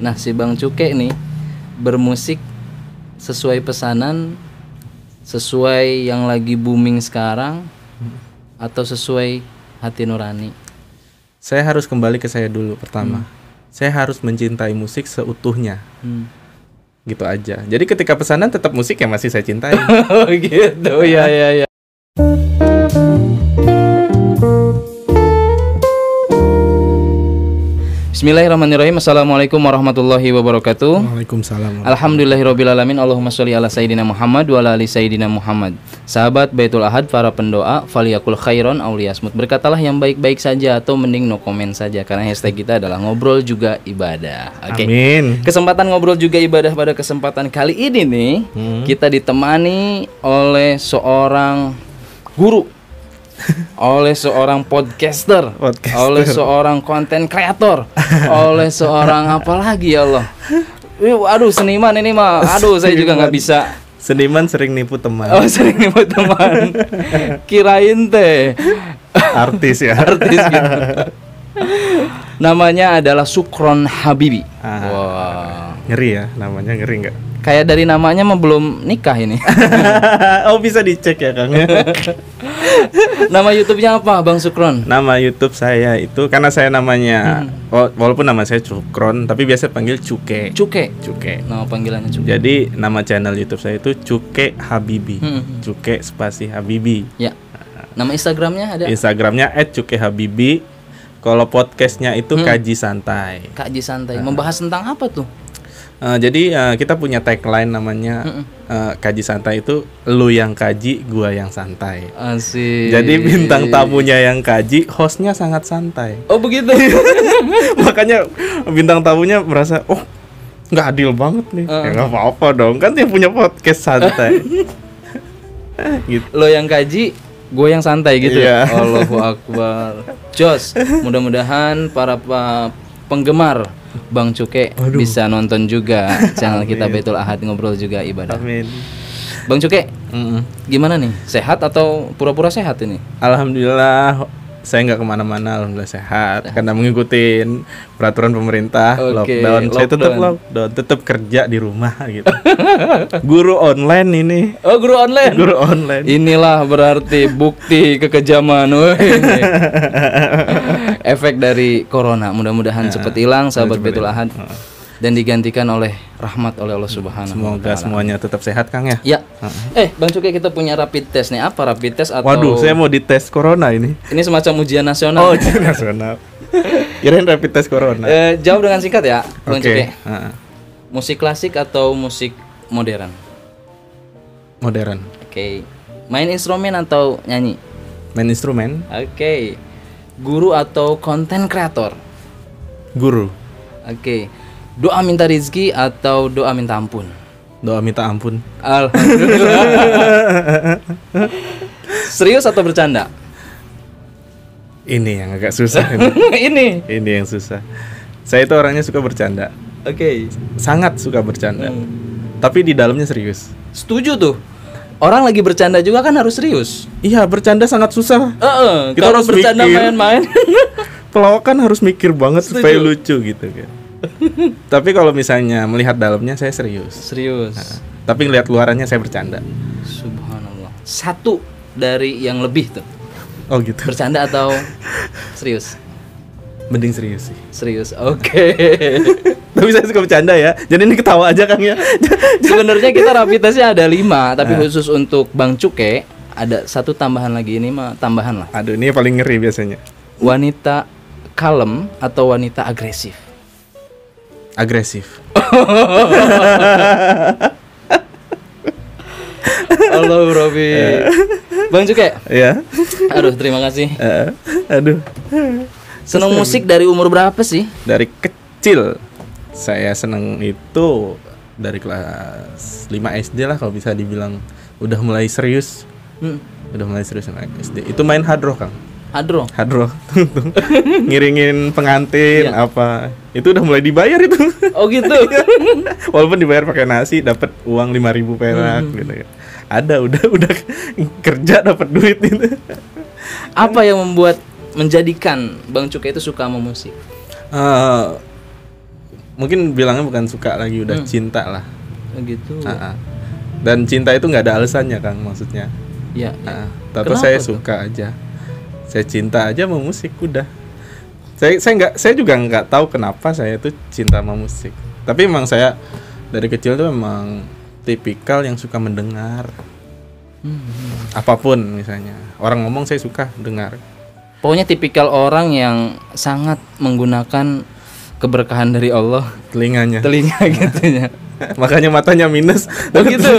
Nah, si Bang Cuke nih bermusik sesuai pesanan sesuai yang lagi booming sekarang atau sesuai hati nurani. Saya harus kembali ke saya dulu pertama. Saya harus mencintai musik seutuhnya. Hmm. Gitu aja. Jadi ketika pesanan tetap musik ya masih saya cintai. Oh gitu ya ya ya. Bismillahirrahmanirrahim. Assalamualaikum warahmatullahi wabarakatuh. Waalaikumsalam. Alhamdulillahirrahmanirrahim Allahumma sholli ala Sayyidina Muhammad wa ala ali Sayyidina Muhammad Sahabat Baitul Ahad, para pendoa Faliyakul khairon awliyasmut Berkatalah yang baik-baik saja atau mending no comment saja Karena hashtag kita adalah ngobrol juga ibadah Oke Amin. Kesempatan ngobrol juga ibadah pada kesempatan kali ini nih Kita ditemani oleh seorang guru oleh seorang podcaster, Podcaster. oleh seorang konten kreator, oleh seorang apa lagi ya Allah. Aduh seniman ini mah, aduh saya juga nggak bisa. Seniman sering nipu teman. Oh sering buat teman. Kirain teh Artis ya. artis gitu. Namanya adalah Sukron Habibi. Ah. Wah. Ngeri ya namanya ngeri nggak? Kayak dari namanya mah belum nikah ini. oh bisa dicek ya Kang. Nama YouTube-nya apa, Bang Sukron? nama YouTube saya itu karena saya namanya wa- walaupun nama saya Cukron tapi biasa panggil Cuke. Cuke. Cuke. Nama panggilannya Cuke. Jadi nama channel YouTube saya itu Cuke Habibi. Hmm. Cuke spasi Habibi. Ya. Nama Instagramnya ada Instagramnya @cukehabibi. Kalau podcastnya itu Hmm. kaji santai. Kak Ji Santai. Membahas tentang apa tuh? Eh, jadi eh, kita punya tagline namanya eh, kaji santai itu lu yang kaji, gua yang santai. Asik. Jadi bintang tamunya yang kaji, hostnya sangat santai. Oh begitu. Makanya bintang tamunya merasa oh nggak adil banget nih. Uh. Ya nggak apa-apa dong, kan dia punya podcast santai. gitu. Lo yang kaji, gue yang santai gitu. Iya. Allahu Akbar. Jos, mudah-mudahan para pa- penggemar Bang Cuke bisa nonton juga channel kita Betul Ahad ngobrol juga ibadah. Amin. Bang Cuke, Mm-mm. gimana nih? Sehat atau pura-pura sehat ini? Alhamdulillah saya nggak ke mana-mana, alhamdulillah sehat karena mengikuti peraturan pemerintah Oke, lockdown. Saya tetap lockdown. lockdown, tetap kerja di rumah gitu. Guru online ini, Oh guru online. guru online. Inilah berarti bukti kekejaman. Efek dari corona. Mudah-mudahan cepat hilang sahabat Betul Ahad dan digantikan oleh rahmat oleh Allah Subhanahu wa Semoga semuanya tetap sehat Kang ya. Ya. Eh, Bang Cukai kita punya rapid test nih. Apa rapid test atau Waduh, saya mau dites corona ini. Ini semacam ujian nasional. Oh, ujian nasional. Kirain rapid test corona. Eh, jawab dengan singkat ya, Bang Oke. Cukai. Musik klasik atau musik modern? Modern. Oke. Main instrumen atau nyanyi? Main instrumen, Oke. Guru atau konten kreator? guru. Oke. Doa minta rizki atau doa minta ampun? Doa minta ampun. Alhamdulillah. Serius atau bercanda? Ini yang agak susah ini. Ini. ini yang susah. Saya itu orangnya suka bercanda. Oke. Sangat suka bercanda. Hmm. Tapi di dalamnya serius. Setuju tuh. Orang lagi bercanda juga kan harus serius. Iya, bercanda sangat susah. Heeh, Kita kalau harus bercanda main-main. Pelawak kan harus mikir banget Setuju. supaya lucu gitu kan. Tapi kalau misalnya melihat dalamnya saya serius. serius. Tapi ngelihat luarannya saya bercanda. Subhanallah. Satu dari yang lebih tuh. Oh gitu. Bercanda atau serius? Mending serius sih. Serius. Oke. Tapi saya suka bercanda ya. Jadi ini ketawa aja Kang ya. Sebenarnya kita rapid testnya ada lima, tapi khusus untuk Bang Cuke ada satu tambahan lagi ini mah tambahan lah. Aduh, ini paling ngeri biasanya. Wanita kalem atau wanita agresif? Agresif. Halo Robi. Bang Cuke. Ya. Aduh, terima kasih. Eh, aduh. Seneng musik dari umur berapa sih? Dari kecil saya seneng itu dari kelas 5 SD lah kalau bisa dibilang udah mulai serius. Hmm. Udah mulai serius sama SD. Itu main hard rock, Kang. Hadro. Hard rock. Ngiringin pengantin Iya. apa. Itu udah mulai dibayar itu. Oh gitu. Walaupun dibayar pakai nasi dapat uang 5000 perak gitu kan. Ada udah udah kerja dapat duit itu. Apa yang membuat menjadikan Bang Cuke itu suka sama musik? Eh, mungkin bilangnya bukan suka lagi udah Hmm. cinta lah Oh, gitu. Ah, ah. dan cinta itu nggak ada alasannya kang maksudnya Ya, tahu Kenapa saya tuh? suka aja saya cinta aja sama musik udah saya saya nggak saya juga nggak tahu kenapa saya tuh cinta sama musik tapi emang saya dari kecil tuh emang tipikal yang suka mendengar Hmm. apa pun misalnya orang ngomong saya suka dengar Pokoknya tipikal orang yang sangat menggunakan keberkahan dari Allah. Telinganya. Telinga gitu ya. makanya matanya minus. Oh gitu.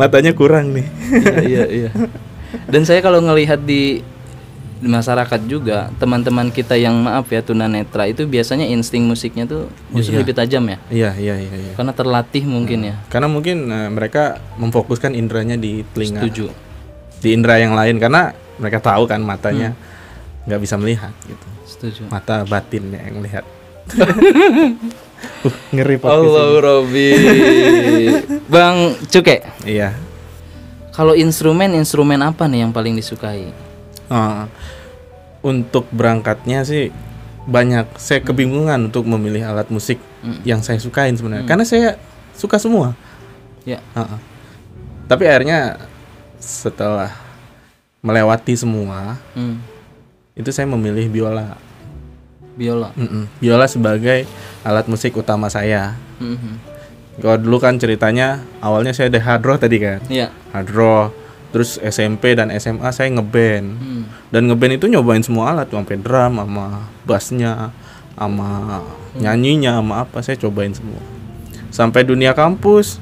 matanya kurang nih. Iya, iya, iya. Dan saya kalau ngelihat di di masyarakat juga teman-teman kita yang maaf ya tunanetra itu biasanya insting musiknya tuh justru lebih tajam ya? Iya iya iya iya. Karena terlatih mungkin ya. karena mungkin eh, mereka memfokuskan indranya di telinga. Setuju di indera yang lain karena mereka tahu kan matanya nggak bisa melihat gitu. Setuju. Mata batinnya yang melihat. Uh, ngeri Allah Robi. Bang Cuke. Iya. Kalau instrumen instrumen apa nih yang paling disukai? Ah, untuk berangkatnya sih banyak. Saya kebingungan untuk memilih alat musik Hmm. yang saya sukain sebenarnya. Karena saya suka semua. Ya. Ah, ah. tapi akhirnya setelah melewati semua hmm. itu saya memilih biola biola Mm-mm. biola sebagai alat musik utama saya Mhm. kalau dulu kan ceritanya awalnya saya ada hard rock tadi kan Iya. hard rock terus SMP dan SMA saya ngeband Hmm. dan ngeband itu nyobain semua alat sampai drum sama bassnya sama nyanyinya sama apa saya cobain semua sampai dunia kampus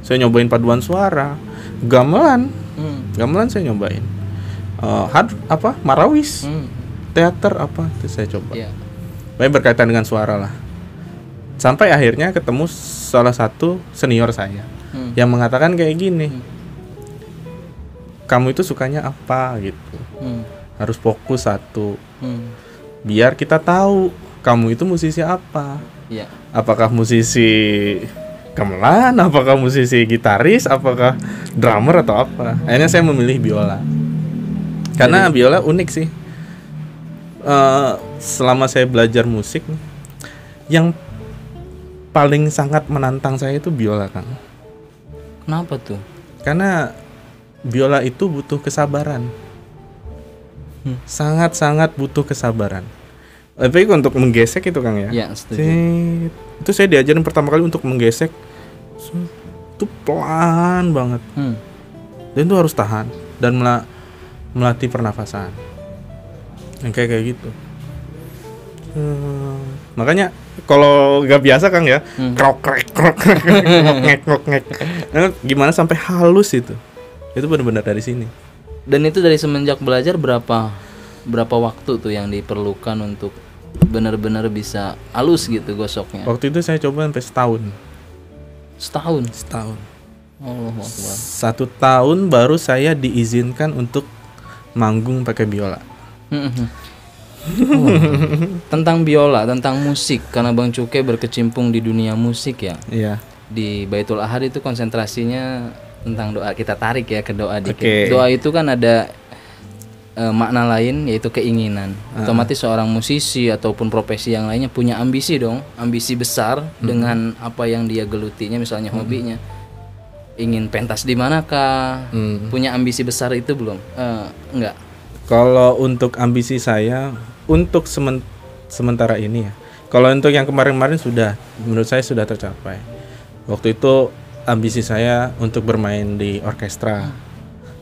saya nyobain paduan suara gamelan Hmm. gamelan saya nyobain Eh, hard apa marawis Hmm. teater apa itu saya coba Iya. Pokoknya berkaitan dengan suara lah sampai akhirnya ketemu salah satu senior saya Hmm. yang mengatakan kayak gini Hmm. kamu itu sukanya apa gitu Hmm. harus fokus satu Hmm. biar kita tahu kamu itu musisi apa Iya. apakah musisi gamelan apakah musisi gitaris apakah drummer atau apa akhirnya saya memilih biola karena biola unik sih Eh, selama saya belajar musik yang paling sangat menantang saya itu biola kang Kenapa tuh? karena biola itu butuh kesabaran Hmm. sangat-sangat butuh kesabaran tapi untuk menggesek itu kang ya Ya, setuju. Set. itu saya diajarin pertama kali untuk menggesek Itu pelan banget. Hmm. dan itu harus tahan dan mela- melatih pernafasan. Yang kayak kayak gitu. Hmm, makanya kalau nggak biasa kang ya Hmm. krok krek krok krek krok ngek krok ngek Nah, gimana sampai halus itu? Itu benar-benar dari sini. Dan itu dari semenjak belajar berapa berapa waktu tuh yang diperlukan untuk benar-benar bisa halus gitu gosoknya? waktu itu saya coba sampai setahun Setahun. setahun Akbar. satu tahun baru saya diizinkan untuk manggung pakai biola. Oh, tentang biola, tentang musik karena Bang Cuke berkecimpung di dunia musik ya. iya Di Baitul Ahad itu konsentrasinya tentang doa. Kita tarik ya ke doa dikit. Oke. Doa itu kan ada eh, makna lain yaitu keinginan. Otomatis seorang musisi ataupun profesi yang lainnya punya ambisi dong, ambisi besar dengan apa yang dia gelutinya misalnya hobinya. Ingin pentas di manakah? Hmm. Punya ambisi besar itu belum? Eh, enggak. Kalau untuk ambisi saya untuk semen- sementara ini ya. Kalau untuk yang kemarin-kemarin sudah menurut saya sudah tercapai. Waktu itu ambisi saya untuk bermain di orkestra.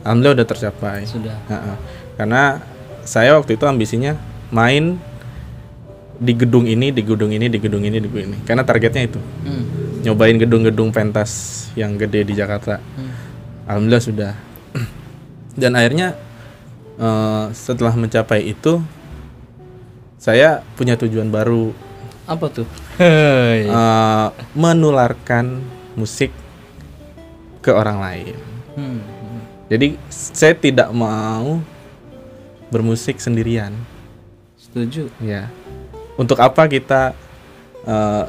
Alhamdulillah udah tercapai. Sudah. Ha-ha. Karena saya waktu itu ambisinya main di gedung ini, di gedung ini, di gedung ini, di gedung ini. Karena targetnya itu Hmm. nyobain gedung-gedung pentas yang gede di Jakarta. Hmm. Alhamdulillah sudah. Dan akhirnya eh, setelah mencapai itu, saya punya tujuan baru Apa tuh? Eh, menularkan musik ke orang lain. Hmm. Jadi saya tidak mau bermusik sendirian. Setuju. Ya, untuk apa kita eh,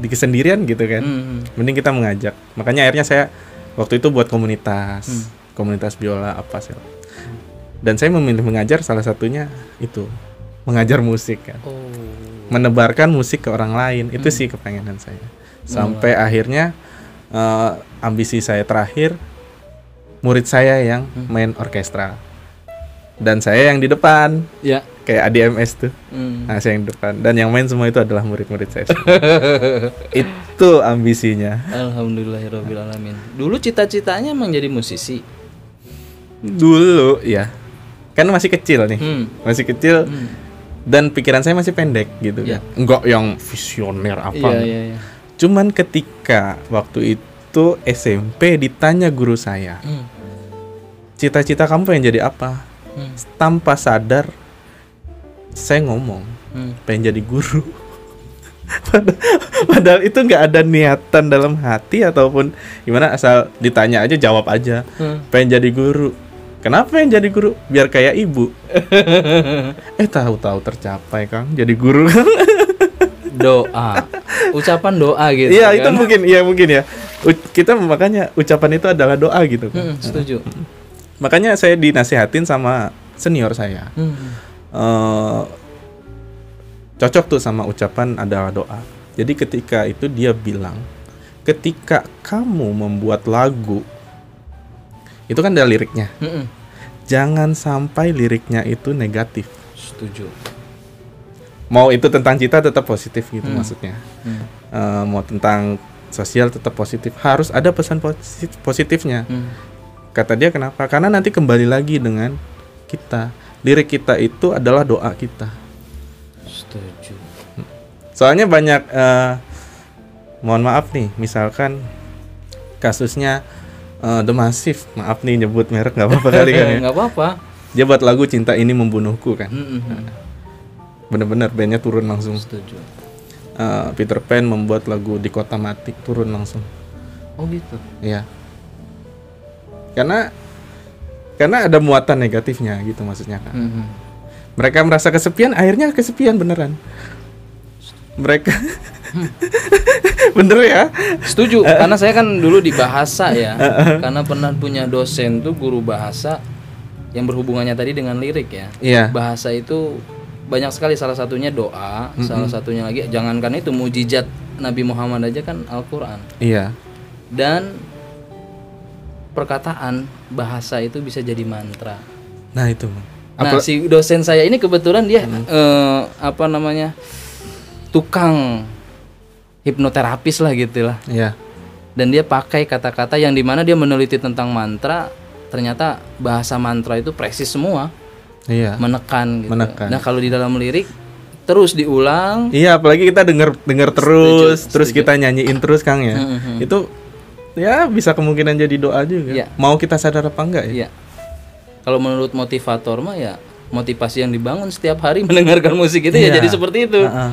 di kesendirian gitu kan? Hmm. Mending kita mengajak. Makanya akhirnya saya waktu itu buat komunitas, komunitas biola apa sih. Dan saya memilih mengajar salah satunya itu mengajar musik kan Oh. menebarkan musik ke orang lain itu sih kepengenan saya sampai akhirnya eh, ambisi saya terakhir murid saya yang main orkestra dan saya yang di depan Ya. kayak ADMS tuh Hmm. nah saya yang di depan dan yang main semua itu adalah murid-murid saya itu ambisinya Alhamdulillahirobbilalamin. Dulu cita-citanya emang jadi musisi. dulu ya kan masih kecil nih Hmm. masih kecil Hmm. dan pikiran saya masih pendek gitu Ya. kan enggak yang visioner apa Iya enggak. iya iya. cuman ketika waktu itu SMP ditanya guru saya Hmm. cita-cita kamu pengen jadi apa Hmm. tanpa sadar saya ngomong Hmm. pengen jadi guru padahal, padahal itu nggak ada niatan dalam hati ataupun gimana asal ditanya aja jawab aja Hmm. pengen jadi guru kenapa pengen jadi guru biar kayak ibu eh tahu-tahu tercapai kang jadi guru Doa. Ucapan doa gitu. iya itu kan? mungkin iya mungkin ya U- kita makanya ucapan itu adalah doa gitu kan Hmm, setuju. Makanya saya dinasihatin sama senior saya Hmm. eh cocok tuh sama ucapan adalah doa. Jadi ketika itu dia bilang, ketika kamu membuat lagu, itu kan ada liriknya. Hmm. Jangan sampai liriknya itu negatif. Setuju. Mau itu tentang cita tetap positif gitu Hmm. maksudnya. Hmm. Eh, mau tentang sosial tetap positif. Harus ada pesan posi- positifnya. Hmm. Kata dia kenapa? Karena nanti kembali lagi dengan kita. Lirik kita itu adalah doa kita. Setuju. Soalnya banyak eh, mohon maaf nih, misalkan kasusnya eh, The Massive, maaf nih nyebut merek nggak apa-apa kali kan ya. Nggak apa-apa. Dia buat lagu Cinta Ini Membunuhku kan. Hmm, hmm. Bener-bener bandnya turun langsung. Setuju. Eh, Peter Pan membuat lagu Di Kota Mati turun langsung. Oh gitu. Iya. Karena karena ada muatan negatifnya gitu maksudnya kan. Hmm, hmm. Mereka merasa kesepian, akhirnya kesepian beneran. Mereka bener ya? Setuju, karena saya kan dulu di bahasa ya. karena pernah punya dosen tuh guru bahasa yang berhubungannya tadi dengan lirik ya. Iya. Bahasa itu banyak sekali salah satunya doa, salah satunya lagi jangankan itu mujizat Nabi Muhammad aja kan Al-Qur'an. Iya. Dan perkataan bahasa itu bisa jadi mantra. Nah itu. Nah, Apel- si dosen saya ini kebetulan dia eh, apa namanya? tukang hipnoterapis lah gitu lah. Iya. dan dia pakai kata-kata yang di mana dia meneliti tentang mantra ternyata bahasa mantra itu presis semua Iya. menekan gitu. Menekan. nah kalau di dalam lirik terus diulang Iya, apalagi kita denger denger terus, Setuju, terus setuju. kita nyanyiin terus Kang ya. Mhm. Itu ya bisa kemungkinan jadi doa juga. Iya. Mau kita sadar apa enggak ya? Iya. kalau menurut motivator mah ya motivasi yang dibangun setiap hari mendengarkan musik itu ya Iya. jadi seperti itu Heeh.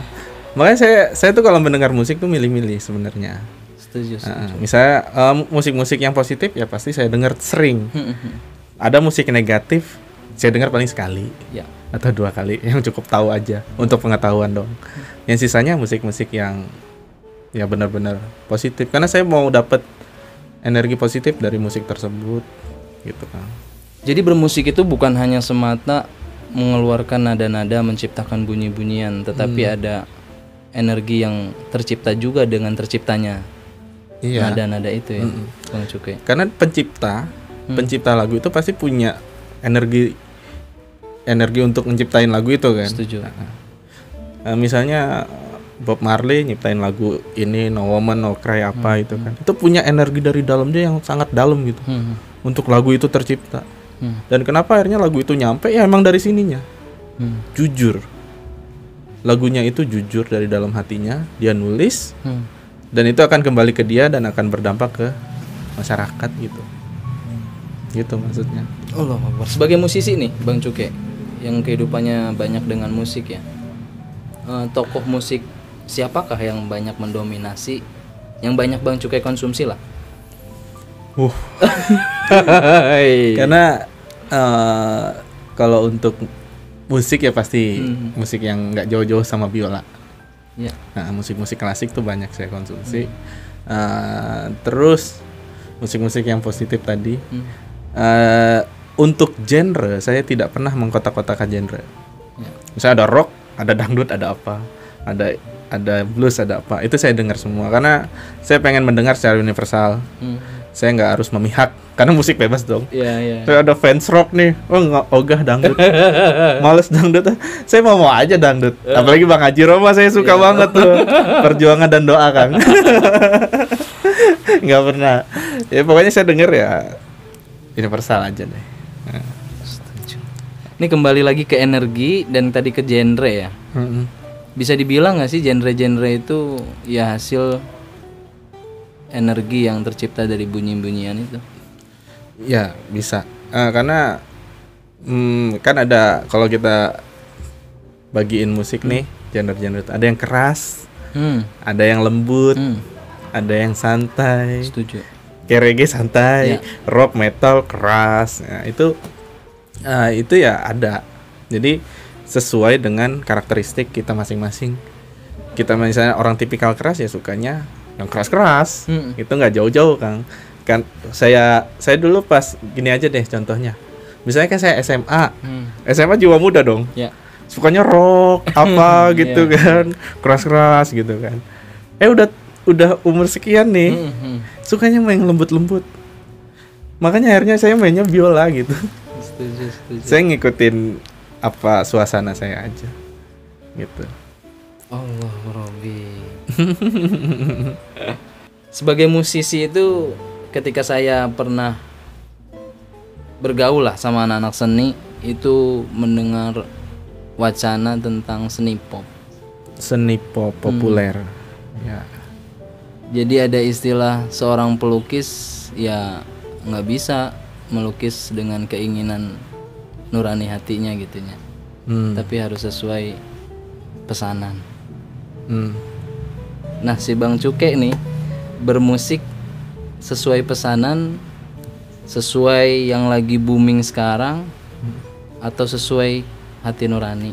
Makanya saya saya tuh kalau mendengar musik tuh milih-milih sebenarnya. setuju setuju. Heeh. Misalnya em, musik-musik yang positif ya pasti saya dengar sering. Mhm. Ada musik negatif saya dengar paling sekali ya atau dua kali yang cukup tahu aja untuk pengetahuan dong. Yang sisanya musik-musik yang ya benar-benar positif karena saya mau dapat energi positif dari musik tersebut gitu kan. jadi bermusik itu bukan hanya semata mengeluarkan nada-nada menciptakan bunyi-bunyian tetapi Hmm. ada energi yang tercipta juga dengan terciptanya Iya. nada-nada itu ya Bang Cukai Karena pencipta, pencipta lagu itu pasti punya energi energi untuk menciptain lagu itu kan. setuju Eh, misalnya Bob Marley nyiptain lagu ini No Woman No Cry apa itu kan. Itu punya energi dari dalam dia yang sangat dalam gitu. Hmm, Untuk lagu itu tercipta. hmm, Dan kenapa akhirnya lagu itu nyampe ya emang dari sininya. hmm, Jujur. Lagunya itu jujur dari dalam hatinya, dia nulis hmm. dan itu akan kembali ke dia dan akan berdampak ke masyarakat gitu. Gitu maksudnya. Allah. Sebagai musisi nih, Bang Cuke, yang kehidupannya banyak dengan musik ya. Eh, tokoh musik siapakah yang banyak mendominasi, yang banyak Bang Cuke konsumsi lah? Uh, karena eh, kalau untuk musik ya pasti Hmm. musik yang nggak jauh-jauh sama biola. Ya. Nah, musik-musik klasik tuh banyak saya konsumsi. Eh, terus musik-musik yang positif tadi. Hmm. Eh, untuk genre saya tidak pernah mengkotak-kotakan genre. Ya. Misalnya ada rock, ada dangdut, ada apa, ada ada blues, ada apa. Itu saya dengar semua karena saya pengen mendengar secara universal. Hmm. Saya nggak harus memihak karena musik bebas dong. Iya, iya. Saya ada fans rock nih, oh nggak ogah dangdut, males dangdut. Saya mau mau aja dangdut. Apalagi Bang Haji Roma saya suka Iya. banget tuh perjuangan dan doa kang. Nggak pernah. Ya pokoknya saya denger ya universal aja deh. Nah. Ini kembali lagi ke energi dan tadi ke genre ya. Mm-mm. Bisa dibilang nggak sih genre-genre itu ya hasil energi yang tercipta dari bunyi-bunyian itu? Ya bisa Eh, karena hmm, kan ada kalau kita bagiin musik nih genre-genre ada yang keras, Hmm. ada yang lembut, hmm. ada yang santai. Setuju. kayak reggae santai, Ya. rock metal keras. Nah, itu ah, itu ya ada. Jadi sesuai dengan karakteristik kita masing-masing. Kita misalnya orang tipikal keras ya sukanya yang keras-keras. Hmm. Itu nggak jauh-jauh, Kang. Kan saya saya dulu pas gini aja deh contohnya. Misalnya kan saya SMA. Hmm. SMA jiwa muda dong. Ya. Sukanya rock apa gitu Iya. kan. Keras-keras gitu kan. Eh udah udah umur sekian nih Hmm, hmm. sukanya main lembut-lembut makanya akhirnya saya mainnya biola gitu Setuju, setuju. saya ngikutin apa suasana saya aja gitu Allah Robi. Sebagai musisi itu ketika saya pernah bergaul lah sama anak-anak seni itu mendengar wacana tentang seni pop. seni pop populer ya Jadi ada istilah seorang pelukis ya nggak bisa melukis dengan keinginan nurani hatinya gitu ya. hmm. Tapi harus sesuai pesanan. hmm. Nah, si Bang Cuke nih bermusik sesuai pesanan, sesuai yang lagi booming sekarang, atau sesuai hati nurani.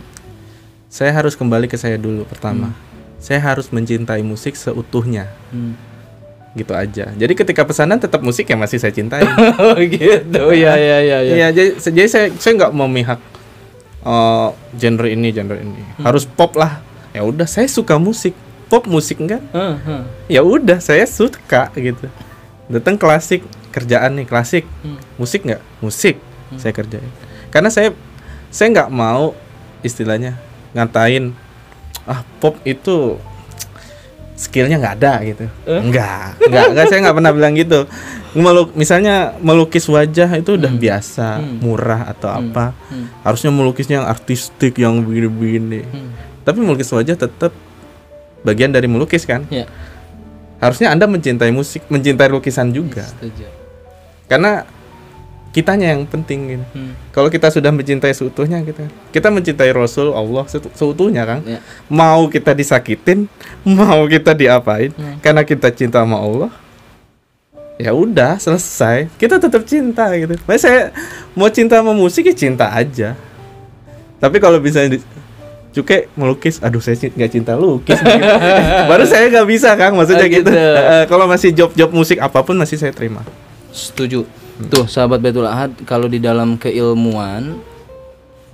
saya harus kembali ke saya dulu pertama saya harus mencintai musik seutuhnya Hmm. Gitu aja jadi ketika pesanan tetap musik yang masih saya cintai oh gitu, ya ya ya ya. Iya, jadi, jadi saya saya nggak memihak eh, genre ini, genre ini. Harus pop lah. Ya udah, saya suka musik. Pop musik enggak? Hah, hah. Ya udah, saya suka gitu. Datang klasik, kerjaan nih klasik. Hmm. Musik nggak? Musik. Saya kerjain. Karena saya saya nggak mau istilahnya ngatain ah pop itu skillnya nggak ada gitu Eh? enggak enggak enggak saya nggak pernah bilang gitu Meluk, misalnya melukis wajah itu udah biasa Hmm. murah atau apa Hmm. harusnya melukisnya yang artistik yang begini-begini Hmm. tapi melukis wajah tetap bagian dari melukis kan Ya, harusnya anda mencintai musik mencintai lukisan juga setuju. karena kitanya yang penting gitu. Hmm. kalau kita sudah mencintai seutuhnya kita kita mencintai Rasul Allah seutu- seutuhnya kan Ya. mau kita disakitin mau kita diapain Hmm. karena kita cinta sama Allah ya udah selesai kita tetap cinta gitu Makanya saya mau cinta sama musik ya cinta aja tapi kalau bisa di Cuke melukis, aduh saya nggak cinta lukis, gitu. baru saya nggak bisa kang, maksudnya Oh, gitu. gitu. Eh, kalau masih job-job musik apa pun masih saya terima. Setuju. Tuh, sahabat Baitul Ahad, kalau di dalam keilmuan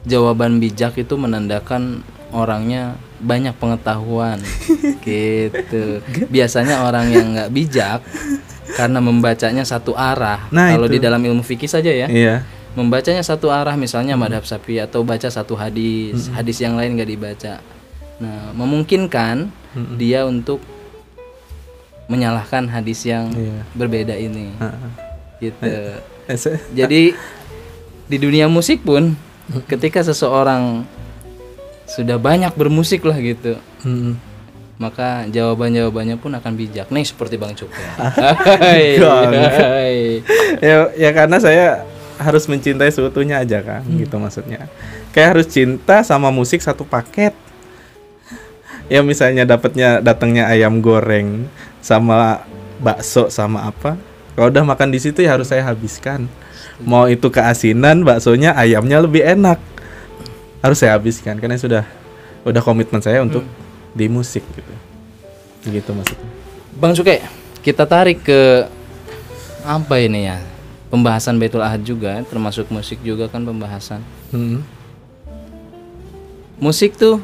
jawaban bijak itu menandakan orangnya banyak pengetahuan. gitu. Biasanya orang yang nggak bijak karena membacanya satu arah. Nah, kalau itu. di dalam ilmu fikih saja ya, Iya. membacanya satu arah misalnya madhab sapi atau baca satu hadis, hadis yang lain nggak dibaca. Nah, memungkinkan dia untuk menyalahkan hadis yang Iya. berbeda ini Heeh. Gitu. Jadi di dunia musik pun ketika seseorang sudah banyak bermusik lah gitu, Mm-mm. maka jawaban-jawabannya pun akan bijak. Nih seperti Bang Cuk. Ya ya karena saya harus mencintai seutuhnya aja kan gitu maksudnya kayak harus cinta sama musik satu paket ya misalnya dapatnya datangnya ayam goreng sama bakso sama apa kalau udah makan di situ ya harus saya habiskan mau itu keasinan baksonya ayamnya lebih enak harus saya habiskan karena sudah udah komitmen saya untuk di musik gitu gitu maksudnya Bang Cuke, kita tarik ke apa ini ya? Pembahasan Baitul Ahad juga, termasuk musik juga kan pembahasan. Mm-mm. musik tuh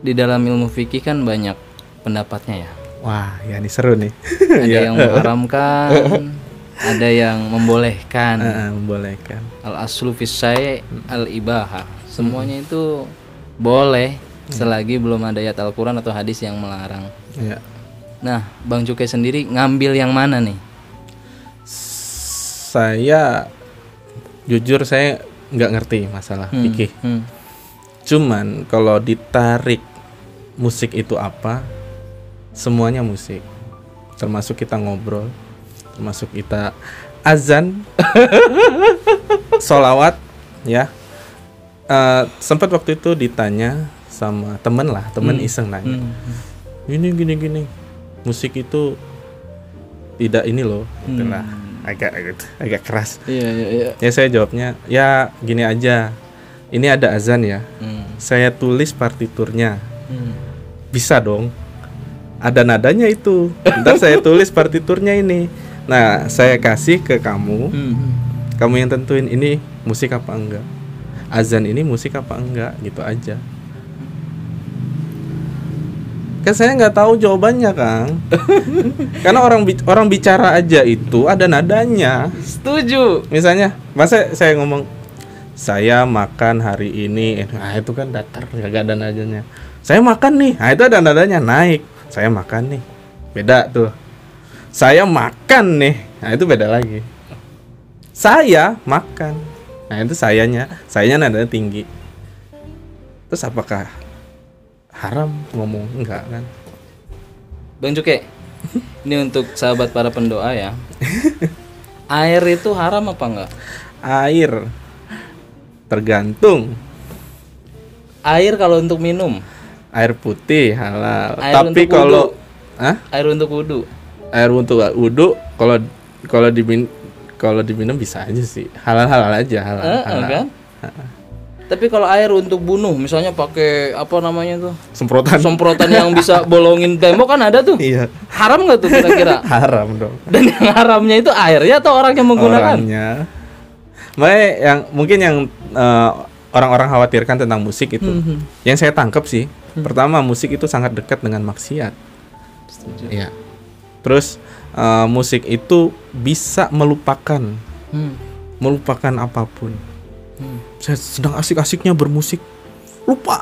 di dalam ilmu fikih kan banyak pendapatnya ya. Wah, ya ini seru nih. Ada Iya. yang mengharamkan, ada yang membolehkan. Heeh, membolehkan. Al aslu fisai al ibaha. Semuanya itu boleh selagi belum ada ayat Al-Qur'an atau hadis yang melarang. Iya. Nah, Bang Cukai sendiri ngambil yang mana nih? Saya jujur saya nggak ngerti masalah Hmm, fikih. hmm. Cuman kalau ditarik musik itu apa? Semuanya musik. Termasuk kita ngobrol, termasuk kita azan, solawat, ya. Eh, sempat waktu itu ditanya sama temen lah, temen iseng nanya, Hmm. ini gini gini, musik itu tidak ini loh, gitu lah. agak agak agak keras. Iya, iya, iya. Ya saya jawabnya, ya gini aja, ini ada azan ya, Hmm, saya tulis partiturnya hmm. bisa dong ada nadanya itu. Ntar saya tulis partiturnya ini. Nah saya kasih ke kamu. Hmm. kamu yang tentuin ini musik apa enggak. Azan ini musik apa enggak gitu aja. Kan saya nggak tahu jawabannya kang. Karena orang bi- orang bicara aja itu ada nadanya. Setuju. misalnya masa saya ngomong saya makan hari ini. Eh, nah itu kan datar nggak ada nadanya. Saya makan nih. Nah itu ada nadanya naik saya makan nih. Beda tuh. Saya makan nih. Nah itu beda lagi. Saya makan. Nah itu sayanya. Sayanya nadanya tinggi. Terus apakah haram ngomong? Enggak kan? Bang Cukai, ini untuk sahabat para pendoa ya. Air itu haram apa enggak? air. Tergantung. Air kalau untuk minum, air putih halal Air tapi kalau Hah? air untuk wudhu. air untuk wudhu kalau kalau dimin kalau diminum bisa aja sih halal halal aja halal, Eh, halal. kan? Tapi kalau air untuk bunuh, misalnya pakai apa namanya tuh? semprotan Semprotan yang bisa bolongin tembok kan ada tuh. iya Haram nggak tuh kira-kira? haram dong Dan yang haramnya itu airnya atau orang yang menggunakan? orangnya Makanya yang mungkin yang eh, orang-orang khawatirkan tentang musik itu Mhm. yang saya tangkap sih Hmm. pertama musik itu sangat dekat dengan maksiat Setuju. iya terus eh, musik itu bisa melupakan Hmm. melupakan apa pun Hmm. saya sedang asik-asiknya bermusik lupa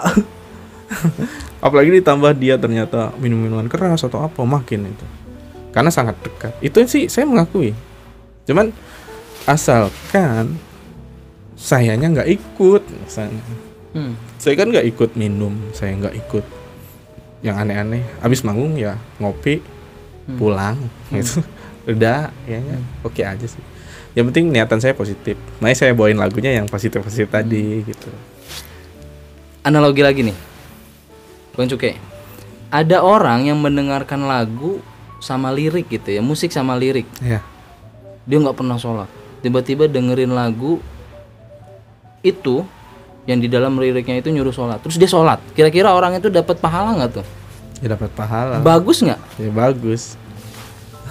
apalagi ditambah dia ternyata minum minuman keras atau apa makin itu karena sangat dekat itu sih saya mengakui cuman asalkan sayanya nggak ikut misalnya Hmm. saya kan nggak ikut minum saya nggak ikut yang aneh-aneh. Habis manggung ya ngopi pulang gitu. Udah kayaknya oke aja sih. Yang penting niatan saya positif. Makanya saya bawain lagunya yang positif positif tadi gitu. Analogi lagi nih, Bang Cukai. Ada orang yang mendengarkan lagu sama lirik gitu ya, musik sama lirik. ya Dia nggak pernah sholat. Tiba-tiba dengerin lagu itu yang di dalam liriknya itu nyuruh sholat. Terus dia sholat. Kira-kira orang itu dapat pahala nggak tuh? ya dapat pahala Bagus nggak? ya bagus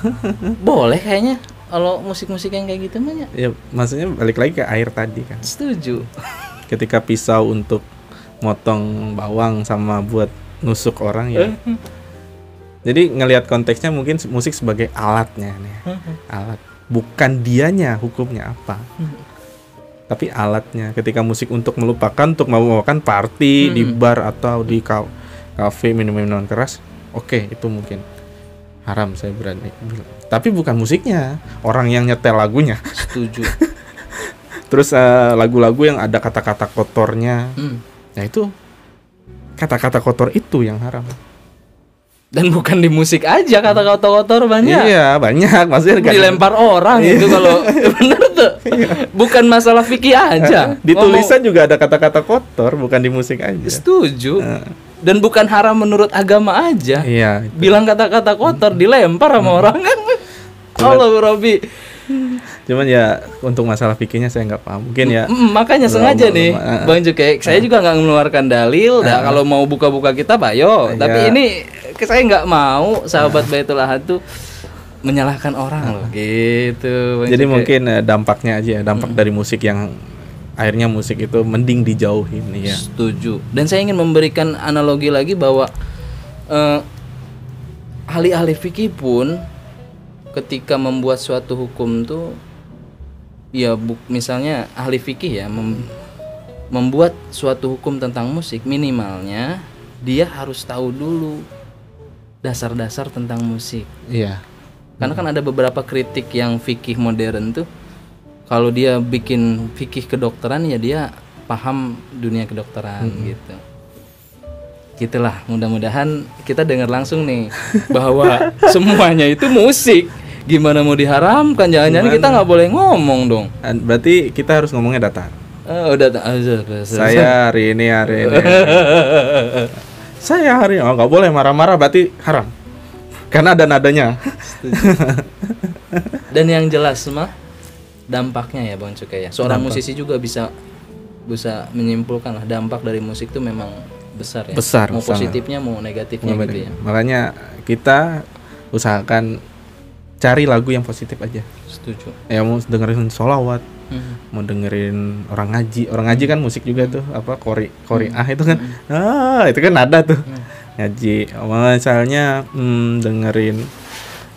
Boleh kayaknya. Kalau musik-musik yang kayak gitu mah ya. ya maksudnya balik lagi ke air tadi kan Setuju. ketika pisau untuk motong bawang sama buat nusuk orang ya jadi ngelihat konteksnya mungkin musik sebagai alatnya nih alat bukan dianya hukumnya apa tapi alatnya ketika musik untuk melupakan untuk membawakan party di bar atau di ka- kafe minum minuman keras oke itu mungkin haram saya berani bilang tapi bukan musiknya orang yang nyetel lagunya Setuju. terus eh, lagu-lagu yang ada kata-kata kotornya Hmm. Nah itu kata-kata kotor itu yang haram. Dan bukan di musik aja kata-kata kotor banyak. Iya banyak. Maksudnya kan- dilempar orang itu kalau bener tuh. Bukan masalah fikih aja. Di tulisan juga ada kata-kata kotor bukan di musik aja. Setuju. Dan bukan haram menurut agama aja. Iya. bilang kata-kata kotor dilempar sama orang kan. Allah Robi Cuman ya untuk masalah fikihnya saya nggak paham. Mungkin ya. Mm, makanya Belum, sengaja belum, nih ah. Bang Cukai saya juga nggak mengeluarkan dalil dah kalau mau buka-buka kitab ayo tapi Iya. ini saya nggak mau sahabat Baitul Ahad tuh menyalahkan orang loh gitu Bang Jadi Cukai. mungkin eh, dampaknya aja ya, dampak dari musik yang akhirnya musik itu mending dijauhin ya Setuju. Dan saya ingin memberikan analogi lagi bahwa eh, ahli-ahli fikih pun ketika membuat suatu hukum tuh ya bu- misalnya ahli fikih ya mem- membuat suatu hukum tentang musik minimalnya dia harus tahu dulu dasar-dasar tentang musik. iya Karena kan ada beberapa kritik yang fikih modern tuh kalau dia bikin fikih kedokteran ya dia paham dunia kedokteran gitu. Gitulah, mudah-mudahan kita dengar langsung nih bahwa semuanya itu musik. Gimana mau diharamkan? Jangan-jangan kita nggak boleh ngomong dong. Berarti kita harus ngomongnya datar Eh, udah ah, saya hari ini hari ini saya hari ini oh nggak boleh marah-marah berarti haram karena ada nadanya Dan yang jelas mah dampaknya ya Bang Cukai ya. Seorang musisi juga bisa bisa menyimpulkan lah dampak dari musik itu memang besar ya. Besar, Mau sangat. positifnya mau negatifnya gitu ya. makanya kita usahakan cari lagu yang positif aja Setuju. ya mau dengerin solawat Hmm. mau dengerin orang ngaji orang ngaji kan musik juga tuh apa kori kori ah itu kan ah itu kan ada tuh ngaji misalnya hmm, dengerin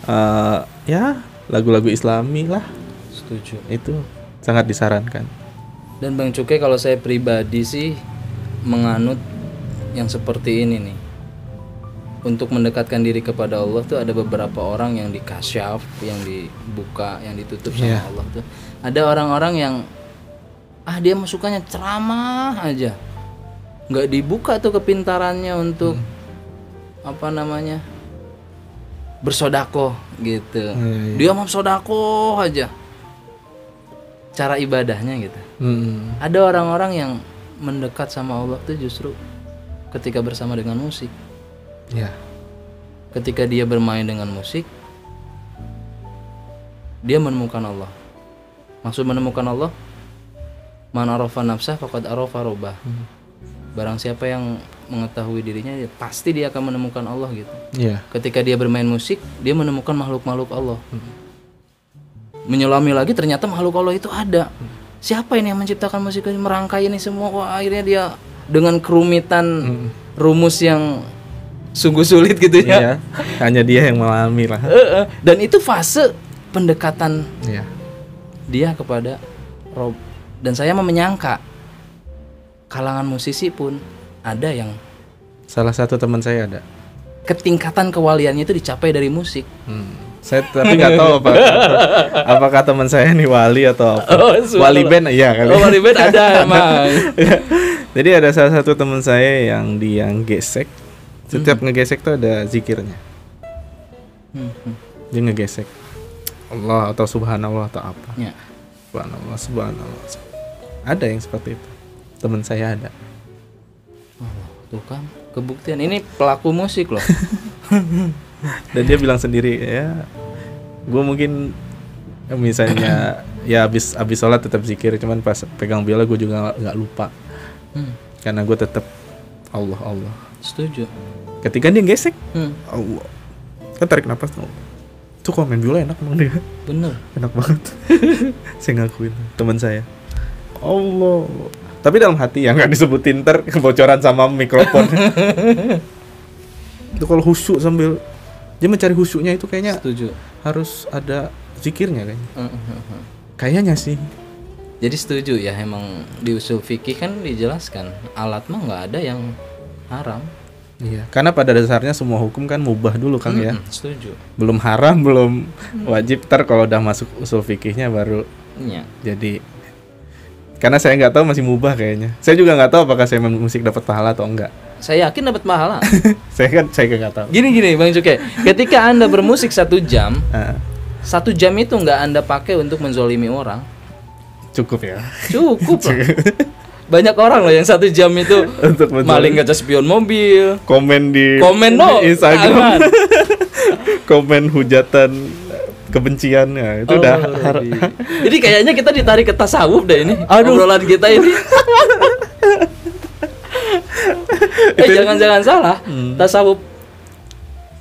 eh, ya lagu-lagu islami lah Setuju. itu sangat disarankan Dan Bang Cukai kalau saya pribadi sih menganut yang seperti ini nih. Untuk mendekatkan diri kepada Allah tuh ada beberapa orang yang dikasyaf, yang dibuka, yang ditutup sama Iya. Allah tuh. Ada orang-orang yang ah dia mah sukanya ceramah aja. nggak dibuka tuh kepintarannya untuk apa namanya? bersodakoh gitu. iya. Dia mau sodako aja. Cara ibadahnya gitu. Hmm. Ada orang-orang yang mendekat sama Allah tuh justru ketika bersama dengan musik. ya Ketika dia bermain dengan musik, dia menemukan Allah. Maksud menemukan Allah, man arafa nafsah faqad arafa rabbah. Barang siapa yang mengetahui dirinya, ya pasti dia akan menemukan Allah gitu. ya Ketika dia bermain musik, dia menemukan makhluk-makhluk Allah. Menyelami lagi ternyata makhluk Allah itu ada. Siapa ini yang menciptakan musik ini, merangkai ini semua? Wah, akhirnya dia dengan kerumitan rumus yang sungguh sulit gitu ya. Iya. hanya dia yang mengalami lah. Dan itu fase pendekatan ya dia kepada Rob. Dan saya menyangka kalangan musisi pun ada yang salah satu teman saya ada ketingkatan kewaliannya itu dicapai dari musik. Hmm. Saya tapi nggak tahu apa apakah teman saya ini wali atau apa. Oh, wali band iya kali. Oh, wali band ada emang. Jadi ada salah satu teman saya yang di yang gesek. Setiap ngegesek tuh ada zikirnya. Hmm, hmm. Dia ngegesek Allah atau subhanallah atau apa. Ya. Subhanallah, subhanallah. Ada yang seperti itu. Teman saya ada. Oh, tuh kan kebuktian ini pelaku musik loh. Dan dia bilang sendiri ya, gue mungkin ya misalnya ya abis abis sholat tetap zikir, cuman pas pegang biola gue juga nggak lupa Hmm, karena gue tetap Allah Allah. setuju. Ketika dia gesek Hmm, Allah, kan tarik napas tuh. Tuh kalau main biola enak emang dia, bener. enak banget. saya ngakuin teman saya. Allah. Tapi dalam hati ya nggak disebutin ter kebocoran sama mikrofon. itu kalau khusyuk sambil dia mencari khusyuknya itu kayaknya Setuju. harus ada zikirnya kayaknya. Hmm, hmm, hmm. Kayaknya sih. Jadi setuju ya emang di usul fikih kan dijelaskan alat mah nggak ada yang haram. Iya, karena pada dasarnya semua hukum kan mubah dulu Kang ya. Hmm, setuju. Belum haram, belum wajib ter kalau udah masuk usul fikihnya baru Iya. jadi karena saya nggak tahu masih mubah kayaknya. Saya juga nggak tahu apakah saya main musik dapat pahala atau enggak. Saya yakin dapat pahala. saya kan saya nggak tahu. gini gini Bang Cuke, ketika anda bermusik satu jam, satu jam itu nggak anda pakai untuk menzolimi orang, cukup ya cukup lah. Banyak orang loh yang satu jam itu untuk maling kaca spion mobil, komen di komen no, di Instagram, komen hujatan kebencian ya, itu Oh, udah har- jadi. Kayaknya kita ditarik ke tasawuf deh ini. Aduh. Obrolan kita ini. eh jangan-jangan salah. Hmm. Tasawuf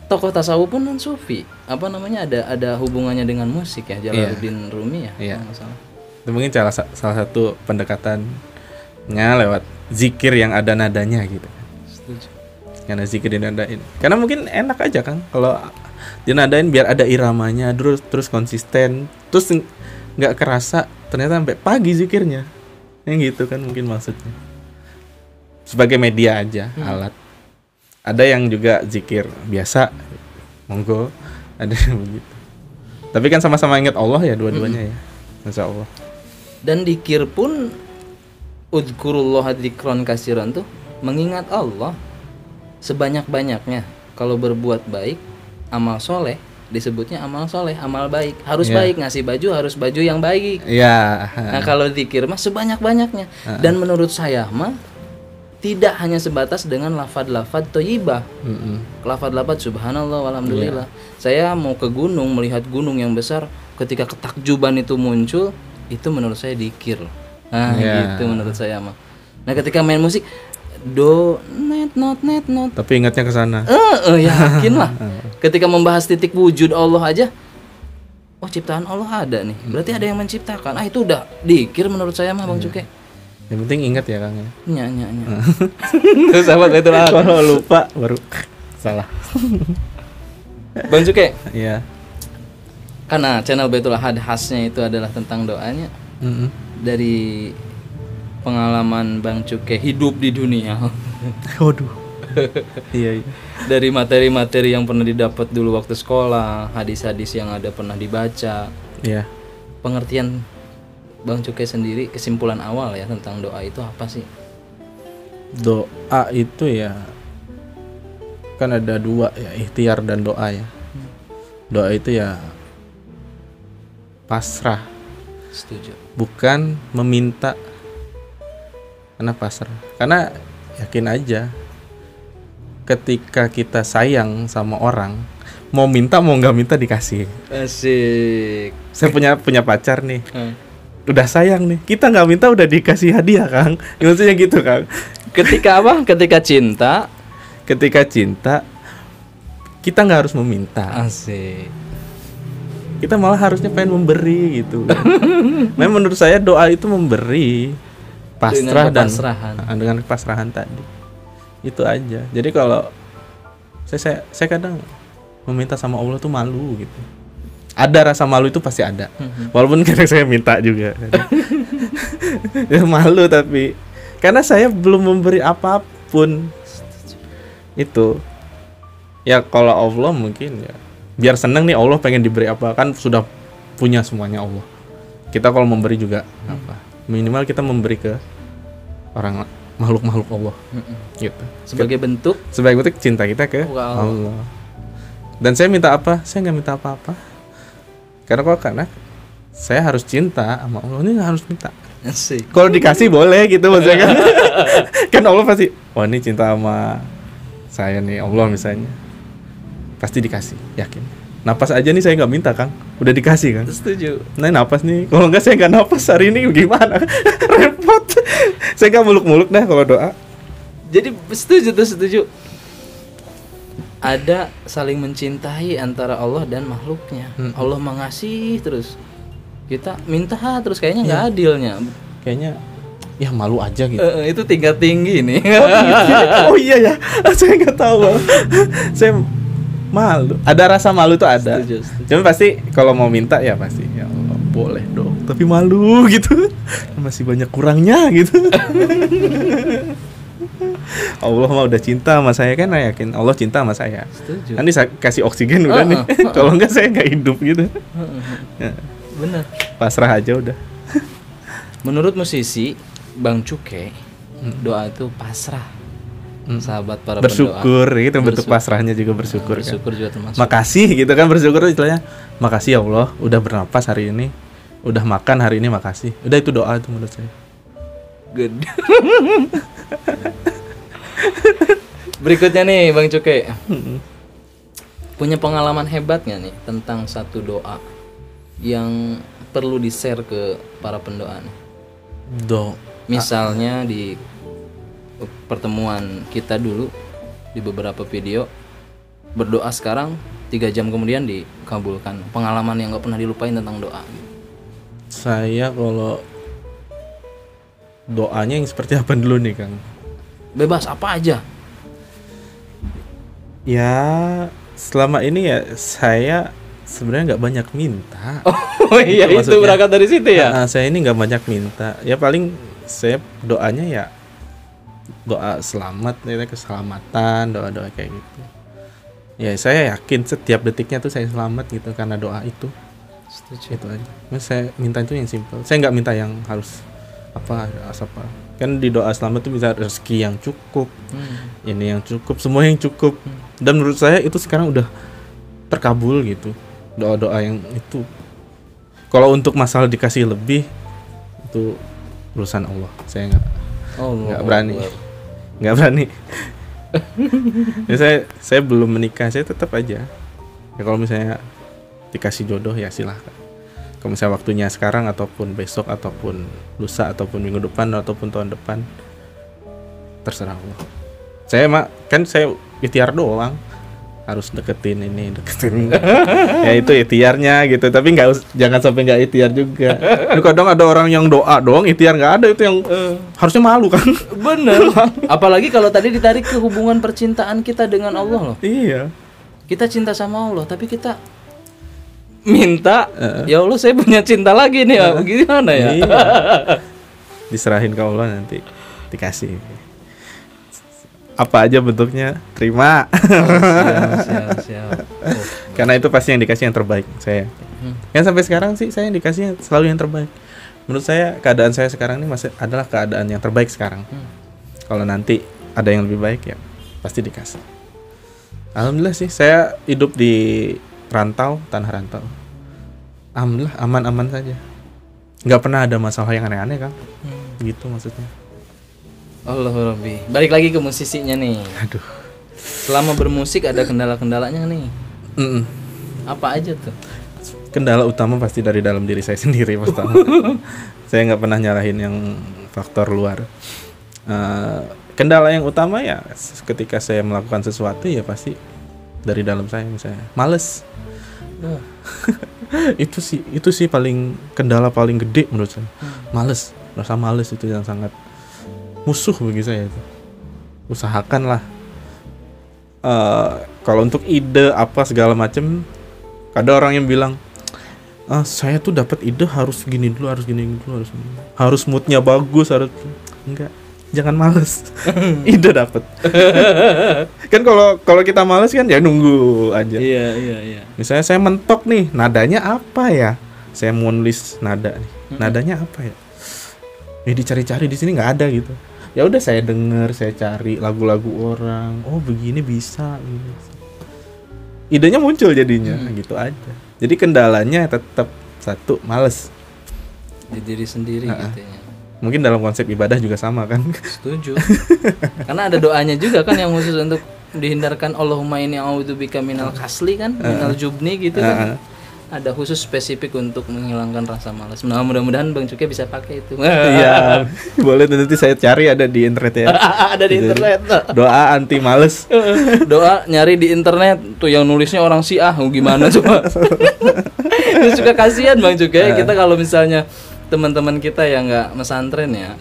tokoh tasawuf pun non sufi. Apa namanya ada ada hubungannya dengan musik ya Jalaluddin Rumi ya. Iya. nggak salah. Itu mungkin salah sa- salah satu pendekatannya lewat zikir yang ada nadanya gitu. Setuju. karena zikir dinadain. Karena mungkin enak aja kan kalau dinadain biar ada iramanya terus terus konsisten terus ng- nggak kerasa ternyata sampai pagi zikirnya. Yang gitu kan mungkin maksudnya. Sebagai media aja alat. Ada yang juga zikir biasa monggo. Ada yang begitu. Tapi kan sama-sama ingat Allah ya dua-duanya ya Masya Allah Dan dikir pun udkurullah dzikron kasiran tuh mengingat Allah sebanyak-banyaknya. Kalau berbuat baik, amal soleh disebutnya amal soleh, amal baik. Harus Ya. baik ngasih baju harus baju yang baik. ya Nah kalau zikir mah sebanyak-banyaknya. Dan menurut saya mah tidak hanya sebatas dengan lafad-lafad toyibah. Mm-mm. Lafad-lafad subhanallah walhamdulillah. Saya mau ke gunung melihat gunung yang besar ketika ketakjuban itu muncul itu menurut saya dikir. Nah, Ya. gitu menurut saya mah. Nah, ketika main musik do net not net not tapi ingatnya ke sana eh eh, yakin lah. Ketika membahas titik wujud Allah aja Oh ciptaan Allah ada nih, berarti ada yang menciptakan. Ah itu udah dikir menurut saya mah Bang Iya. Cuke. yang penting ingat ya kang ya Nya nya nya. Terus sahabat itu kalau lupa baru salah. Bang Cuke, Iya. Karena channel Baitul Ahad khasnya itu adalah tentang doanya. Mm-mm. dari pengalaman Bang Cuke hidup di dunia Waduh. iya, iya. dari materi-materi yang pernah didapat dulu waktu sekolah hadis-hadis yang ada pernah dibaca Iya. pengertian Bang Cuke sendiri kesimpulan awal ya tentang doa itu apa sih Doa itu ya kan ada dua ya ikhtiar dan doa ya. Doa itu ya pasrah, setuju. Bukan meminta. Karena pasrah. Karena yakin aja ketika kita sayang sama orang mau minta mau nggak minta dikasih. asik. Saya punya punya pacar nih. Hmm. udah sayang nih. Kita nggak minta udah dikasih hadiah kang. Ya, maksudnya gitu kang. Ketika apa? Ketika cinta? Ketika cinta kita nggak harus meminta. Asik kita malah harusnya pengen memberi gitu. Memang menurut saya doa itu memberi pasrah Dengan dan kepasrahan. Ah, dengan kepasrahan tadi. Itu aja. Jadi kalau saya saya, saya kadang meminta sama Allah tuh malu gitu. Ada rasa malu itu pasti ada. Walaupun kadang saya minta juga. Ya malu tapi karena saya belum memberi apa pun itu. Ya kalau Allah mungkin ya biar seneng nih Allah pengen diberi apa. Kan sudah punya semuanya Allah. Kita kalau memberi juga apa? Minimal kita memberi ke orang makhluk-makhluk Allah. Gitu. Sebagai bentuk? Sebagai bentuk cinta kita ke Wow. Allah. Dan saya minta apa? Saya nggak minta apa-apa. Karena kok karena saya harus cinta sama Allah. Ini nggak harus minta. Kalau dikasih boleh gitu maksudnya kan. Kan Allah pasti wah ini cinta sama saya nih Allah misalnya pasti dikasih yakin napas aja nih saya nggak minta kang udah dikasih kan setuju nah napas nih kalau nggak saya nggak napas hari ini gimana repot saya nggak muluk-muluk dah kalau doa Jadi setuju tuh setuju. Ada saling mencintai antara Allah dan makhluknya. Hmm. Allah mengasihi terus. Kita minta terus kayaknya nggak adilnya. kayaknya ya malu aja gitu Eh, itu tingkat tinggi nih. oh iya ya saya nggak tahu saya malu. Ada rasa malu tuh ada. Setuju, setuju. cuma pasti kalau mau minta ya pasti ya Allah boleh dong tapi malu gitu. Masih banyak kurangnya gitu. Allah mah udah cinta sama saya kan saya yakin Allah cinta sama saya. Setuju. nanti saya kasih oksigen udah nih. Kalau enggak saya nggak hidup gitu. Ya, Bener. pasrah aja udah. Menurut musisi Bang Cuke, doa itu pasrah. Sahabat para bersyukur pendoa. gitu bentuk pasrahnya juga bersyukur kan Bersyukur juga termasuk. makasih gitu kan bersyukur itu istilahnya makasih ya Allah udah bernapas hari ini udah makan hari ini makasih udah itu doa itu menurut saya Gede. Berikutnya nih Bang Cuke. Punya pengalaman hebat nggak nih tentang satu doa yang perlu di-share ke para pendoa nih? do Misalnya di pertemuan kita dulu di beberapa video berdoa sekarang tiga jam kemudian dikabulkan pengalaman yang nggak pernah dilupain tentang doa Saya kalau doanya yang seperti apa dulu nih Kang? Bebas apa aja. Ya selama ini ya saya sebenarnya nggak banyak minta. Oh iya itu maksudnya. berangkat dari situ ya. Ah, saya ini nggak banyak minta. Ya paling saya doanya ya doa selamat, ya keselamatan, doa doa kayak gitu. Ya saya yakin setiap detiknya tuh saya selamat gitu karena doa itu. Setuju. Itu aja. Mas saya minta itu yang simple. Saya nggak minta yang harus apa harus apa. Kan di doa selamat tuh bisa rezeki yang cukup, Hmm. ini yang cukup, semua yang cukup. Dan menurut saya itu sekarang udah terkabul gitu. Doa-doa yang itu. Kalau untuk masalah dikasih lebih itu urusan Allah. Saya nggak Oh, nggak berani. Nggak berani. ya saya saya belum menikah, saya tetap aja. Ya kalau misalnya dikasih jodoh ya silahkan. Kalau misalnya waktunya sekarang ataupun besok ataupun lusa ataupun minggu depan ataupun tahun depan terserah Allah. Saya mak kan saya ikhtiar doang harus deketin ini deketin ya itu ikhtiarnya gitu tapi nggak jangan sampai nggak ikhtiar juga Ini kadang ada orang yang doa doang ikhtiar nggak ada itu yang harusnya malu kan Bener. Apalagi kalau tadi ditarik ke hubungan percintaan kita dengan Allah loh. iya Kita cinta sama Allah, tapi kita minta, ya Allah saya punya cinta lagi nih, ya. gimana ya? Iya. diserahin ke Allah nanti dikasih apa aja bentuknya terima siap, siap, siap. Oh. karena itu pasti yang dikasih yang terbaik saya Hmm. kan sampai sekarang sih saya yang dikasih selalu yang terbaik menurut saya keadaan saya sekarang ini masih adalah keadaan yang terbaik sekarang Hmm. kalau nanti ada yang lebih baik ya pasti dikasih alhamdulillah sih saya hidup di rantau tanah rantau alhamdulillah aman-aman saja nggak pernah ada masalah yang aneh-aneh kan Hmm. gitu maksudnya Allah Rabbi. Balik lagi ke musisinya nih. aduh Selama bermusik ada kendala-kendalanya nih. Mm-mm. Apa aja tuh? kendala utama pasti dari dalam diri saya sendiri pertama saya nggak pernah nyalahin yang faktor luar Eh, kendala yang utama ya ketika saya melakukan sesuatu ya pasti dari dalam saya misalnya males itu sih itu sih paling kendala paling gede menurut saya males rasa males itu yang sangat musuh bagi saya itu usahakanlah Eh, kalau untuk ide apa segala macem ada orang yang bilang ah saya tuh dapat ide harus gini dulu harus gini dulu harus gini." harus moodnya bagus harus enggak jangan males ide dapat kan kalau kalau kita males kan ya nunggu aja Iya, iya, iya. Misalnya saya mentok nih, nadanya apa ya? Saya mau nulis nada nih. Nadanya apa ya? Ya dicari-cari di sini nggak ada gitu. Ya udah saya denger, saya cari lagu-lagu orang. Oh, begini bisa gitu. Idenya muncul jadinya gitu aja. Jadi kendalanya tetap satu, males. Di diri sendiri Ah, ah. gitu ya. Mungkin dalam konsep ibadah juga sama kan? Setuju. Karena ada doanya juga kan yang khusus untuk dihindarkan Allahumma ini a'udzubika minal kasli kan, minal jubni gitu kan. Ada khusus spesifik untuk menghilangkan rasa malas. Nah, mudah-mudahan Bang Cuke bisa pakai itu. Iya, boleh nanti saya cari ada di internet ya. ada di internet. Doa anti males. Doa nyari di internet tuh yang nulisnya orang Syiah oh, gimana coba. Terus juga kasihan Bang Cuke kita kalau misalnya teman-teman kita yang nggak mesantren ya.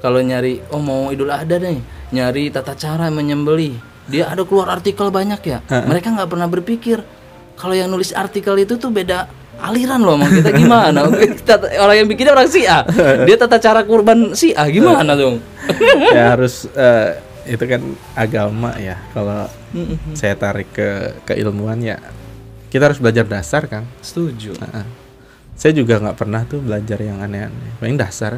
Kalau nyari oh mau Idul Adha nih, nyari tata cara menyembelih. Dia ada keluar artikel banyak ya. Mereka nggak pernah berpikir kalau yang nulis artikel itu tuh beda aliran loh sama kita gimana? Kita- orang yang bikinnya orang Syiah. Dia tata cara kurban Syiah gimana dong? ya harus eh, itu kan agama ya kalau saya tarik ke keilmuan ya kita harus belajar dasar kan Setuju. Heeh. saya juga nggak pernah tuh belajar yang aneh-aneh paling dasar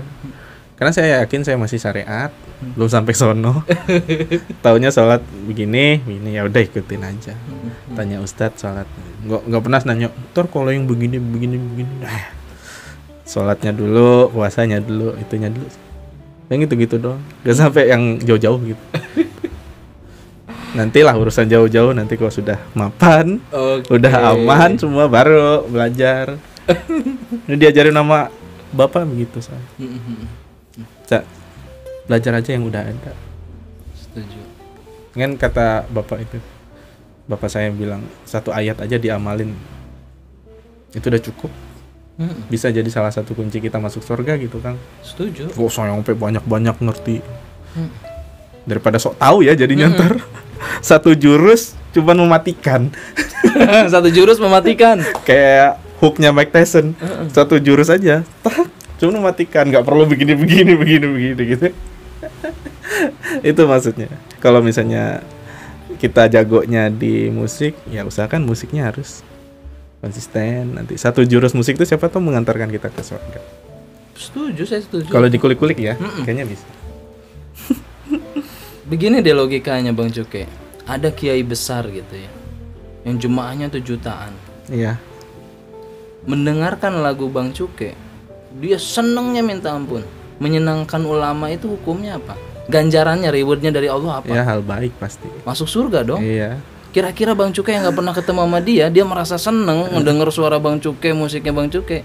karena saya yakin saya masih syariat belum sampai sono. Taunya sholat begini begini ya udah ikutin aja. Tanya ustadz sholat. Nggak nggak pernah nanya ntar kalau yang begini begini begini. Nah sholatnya dulu puasanya dulu itunya dulu. Yang gitu gitu doang gak sampai yang jauh-jauh gitu. Nantilah urusan jauh-jauh nanti kalau sudah mapan Oke. udah aman semua baru belajar. Ini diajarin nama bapak begitu saya Sa- belajar aja yang udah ada Setuju. kan kata bapak itu bapak saya bilang satu ayat aja diamalin itu udah cukup Mm-mm. Bisa jadi salah satu kunci kita masuk surga gitu kan. Setuju. Gak usah sampai banyak-banyak ngerti. Mm. Daripada sok tahu ya Mm-mm. ntar satu jurus cuman mematikan. Satu jurus mematikan. Kayak hooknya Mike Tyson. Satu jurus aja. Tak, cuma mematikan. Nggak perlu begini begini begini begini gitu. Itu maksudnya. Kalau misalnya kita jagonya di musik, ya usahakan musiknya harus konsisten. Nanti satu jurus musik itu siapa tahu mengantarkan kita ke surga. Setuju, saya setuju. Kalau dikulik-kulik ya, Mm-mm. kayaknya bisa. Begini deh logikanya Bang Cuke. Ada kiai besar gitu ya. Yang jemaahnya tuh jutaan. Iya. Mendengarkan lagu Bang Cuke, dia senengnya minta ampun. Menyenangkan ulama itu hukumnya apa? Ganjarannya, rewardnya dari Allah apa? Ya hal baik pasti. Masuk surga dong. Iya. Kira-kira Bang Cuke yang nggak pernah ketemu sama dia, dia merasa seneng mendengar suara Bang Cuke, musiknya Bang Cuke.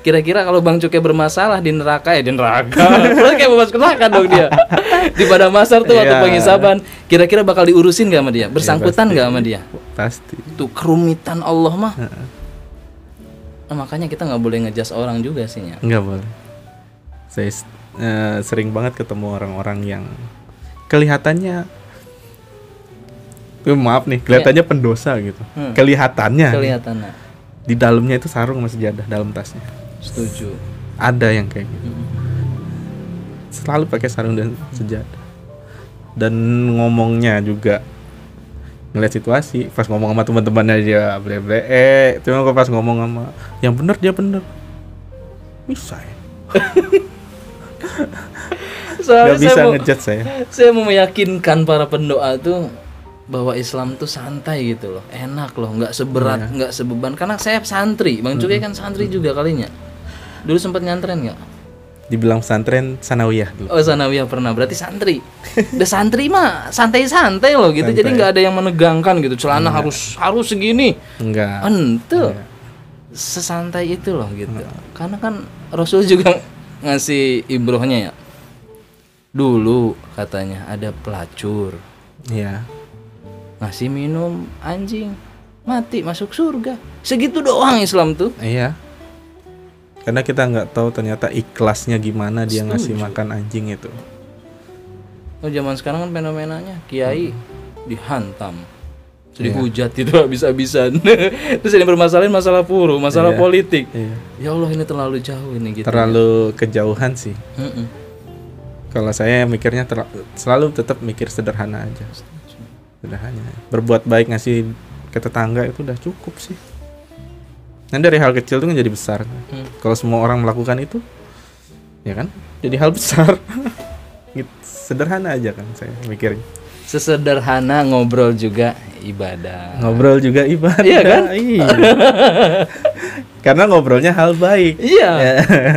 Kira-kira kalau Bang Cuke bermasalah di neraka ya di neraka. Berarti kayak masuk neraka dong dia. Di pada masar tuh waktu Iya. penghisaban, kira-kira bakal diurusin nggak sama dia? Bersangkutan nggak sama dia? Pasti. Tuh kerumitan Allah mah. Nah, makanya kita nggak boleh ngejas orang juga sih ya. Nggak boleh. Saya eh, sering banget ketemu orang-orang yang kelihatannya Eh, maaf nih, kelihatannya pendosa gitu. Hmm. Kelihatannya Kelihatannya. di dalamnya itu sarung sama sejadah dalam tasnya. Setuju. Ada yang kayak gitu. Selalu pakai sarung dan sejadah. Dan ngomongnya juga ngeliat situasi pas ngomong sama teman-temannya dia ble ble eh cuma pas ngomong sama yang bener dia bener bisa ya Soalnya nggak saya bisa ngejudge saya saya mau meyakinkan para pendoa tuh bahwa Islam tuh santai gitu loh, enak loh, nggak seberat, nggak sebeban. Karena saya santri, bang Cukai kan santri juga kalinya. Dulu sempat nyantren nggak? Dibilang pesantren sanawiyah dulu Oh sanawiyah pernah, berarti santri. Udah santri mah santai-santai loh gitu, jadi Santai. nggak ada yang menegangkan gitu. Celana harus harus segini. enggak Ente sesantai itu loh gitu. Karena kan Rasul juga ngasih ibrohnya ya. Dulu katanya ada pelacur Iya ngasih minum anjing mati masuk surga. Segitu doang Islam tuh. iya karena kita nggak tahu ternyata ikhlasnya gimana dia ngasih Setuju. makan anjing itu Oh zaman sekarang kan fenomenanya kiai dihantam. Iya. Dihujat itu habis-habisan. Terus ini bermasalahin masalah puru, masalah Iya. politik. iya Ya Allah ini terlalu jauh ini gitu. terlalu kejauhan sih Mm-mm. kalau saya mikirnya selalu tetap mikir sederhana aja sederhana berbuat baik ngasih ke tetangga itu udah cukup sih nah dari hal kecil itu kan jadi besar Hmm. kalau semua orang melakukan itu ya kan jadi hal besar gitu. sederhana aja kan saya mikirnya Sesederhana ngobrol juga ibadah. ngobrol juga ibadah Iya kan? Iya. karena ngobrolnya hal baik Iya. Ya.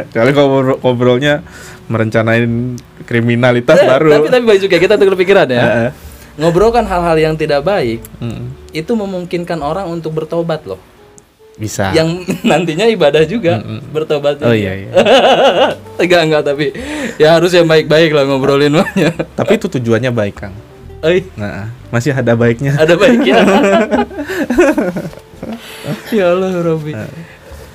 Kalau ngobrol- ngobrolnya merencanain kriminalitas Eh, baru Tapi tapi baik juga kita tukar pikiran ya. Ngobrol kan hal-hal yang tidak baik Mm. itu memungkinkan orang untuk bertobat loh. Bisa Yang nantinya ibadah juga bertobat. oh iya iya enggak enggak tapi ya harus yang baik-baik lah ngobrolin mahnya. tapi itu tujuannya baik kang Eh, nah masih ada baiknya ada baiknya. ya Allah Robi.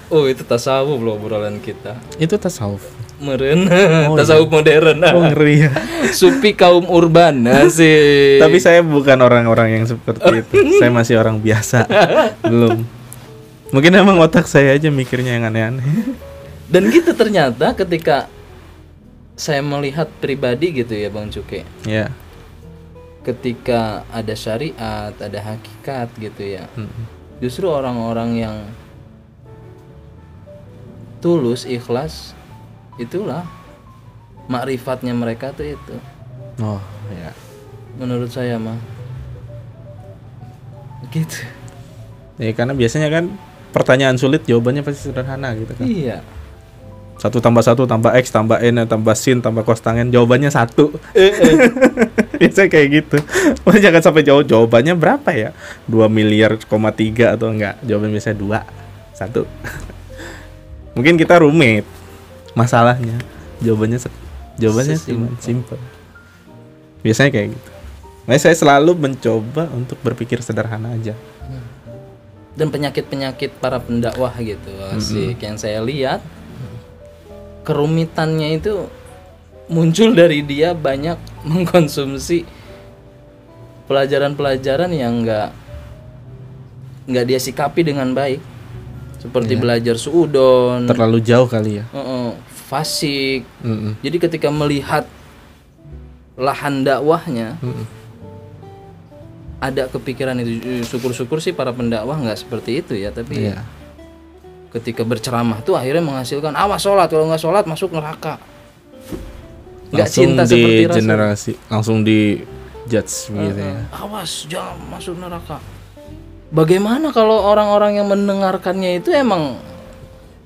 Oh itu tasawuf loh obrolan kita. itu tasawuf Meren, Oh, tasawuf modern. oh ngeri ya Supi kaum urban sih. tapi saya bukan orang-orang yang seperti itu saya masih orang biasa belum mungkin emang otak saya aja mikirnya yang aneh-aneh Dan gitu ternyata ketika saya melihat pribadi gitu ya Bang Cuke. ya Ketika ada syariat, ada hakikat gitu ya. Mm. Justru orang-orang yang tulus, ikhlas itulah makrifatnya mereka tuh itu. oh ya Menurut saya mah. Gitu. ya karena biasanya kan pertanyaan sulit jawabannya pasti sederhana gitu kan. Iya. satu tambah satu tambah x tambah n tambah sin tambah cos tangen jawabannya satu. Biasanya kayak gitu. Makanya jangan sampai jauh. Jawabannya berapa ya? 2 miliar koma tiga atau enggak? Jawaban biasanya dua. Satu. Mungkin kita rumit masalahnya. Jawabannya jawabannya cuma simple. Biasanya kayak gitu. Makanya saya selalu mencoba untuk berpikir sederhana aja dan penyakit-penyakit para pendakwah gitu asik yang saya lihat kerumitannya itu muncul dari dia banyak mengkonsumsi pelajaran-pelajaran yang enggak nggak dia sikapi dengan baik seperti belajar suudon terlalu jauh kali ya Heeh, fasik. Mm-mm. Jadi ketika melihat lahan dakwahnya Mm-mm. Ada kepikiran itu. Syukur-syukur sih para pendakwah nggak seperti itu ya tapi Iya. ketika berceramah tuh akhirnya menghasilkan awas sholat kalau nggak sholat masuk neraka. Nggak langsung cinta di seperti Rasul generasi langsung di judge gitu ya. Awas jangan masuk neraka. Bagaimana kalau orang-orang yang mendengarkannya itu emang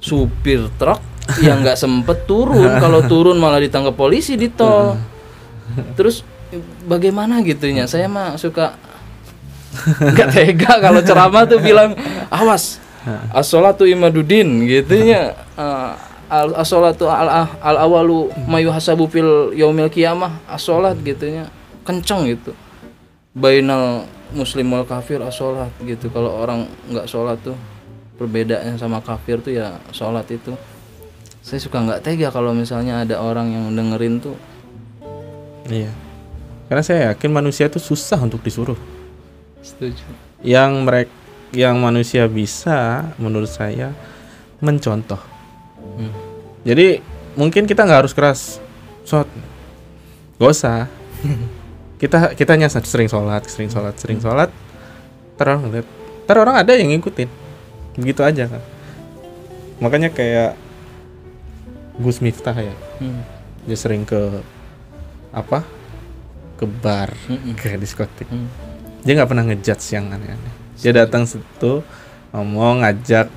supir truk yang nggak sempet turun kalau turun malah ditangkap polisi di tol. Terus bagaimana gitunya? Saya mah suka nggak tega kalau ceramah tuh bilang awas as-sholatu imaduddin gitunya uh, al as-sholatu al, al awalu mayu hasabu fil yaumil qiyamah as-sholat gitunya kenceng gitu. Bainal muslim wal kafir as-sholat gitu. Kalau orang nggak sholat tuh perbedaannya sama kafir tuh ya sholat itu. Saya suka nggak tega kalau misalnya ada orang yang dengerin tuh. Iya. Karena saya yakin manusia itu susah untuk disuruh setuju. Yang mereka yang manusia bisa menurut saya mencontoh. Hmm. jadi mungkin kita nggak harus keras sholat. Gak usah. Kita kitanya sering sholat sering sholat sering sholat. Ntar orang ngeliat ntar orang ada yang ngikutin. Begitu aja kan makanya kayak Gus Miftah ya. Hmm. dia sering ke apa? Ke bar Mm-mm. ke diskotik. Hmm. Dia nggak pernah ngejudge yang aneh-aneh. Dia datang situ ngomong ngajak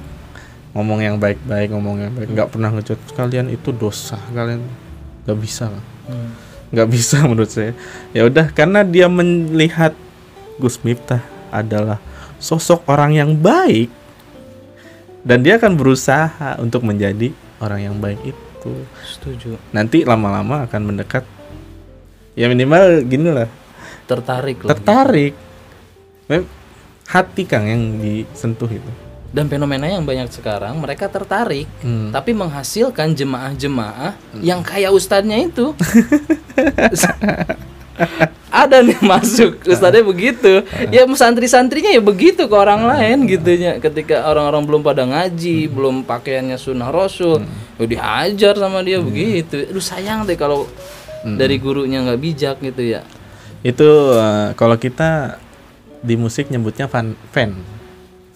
ngomong yang baik-baik ngomong yang baik. Nggak pernah ngejudge. Kalian itu dosa kalian nggak bisa lah. Hmm. nggak bisa menurut saya. Ya udah karena dia melihat Gus Miftah adalah sosok orang yang baik dan dia akan berusaha untuk menjadi orang yang baik itu. Setuju. Nanti lama-lama akan mendekat. Ya minimal gini lah tertarik loh tertarik hati kang yang disentuh itu. Dan fenomena yang banyak sekarang mereka tertarik Hmm. tapi menghasilkan jemaah-jemaah yang kayak ustadznya itu. Ada nih masuk ustadznya begitu. Ya santri-santrinya ya begitu ke orang lain gitunya ketika orang-orang belum pada ngaji belum pakaiannya sunnah rasul ya dihajar sama dia begitu. Aduh sayang deh kalau dari gurunya nggak bijak gitu ya. Itu eh, kalau kita di musik nyebutnya fan fan.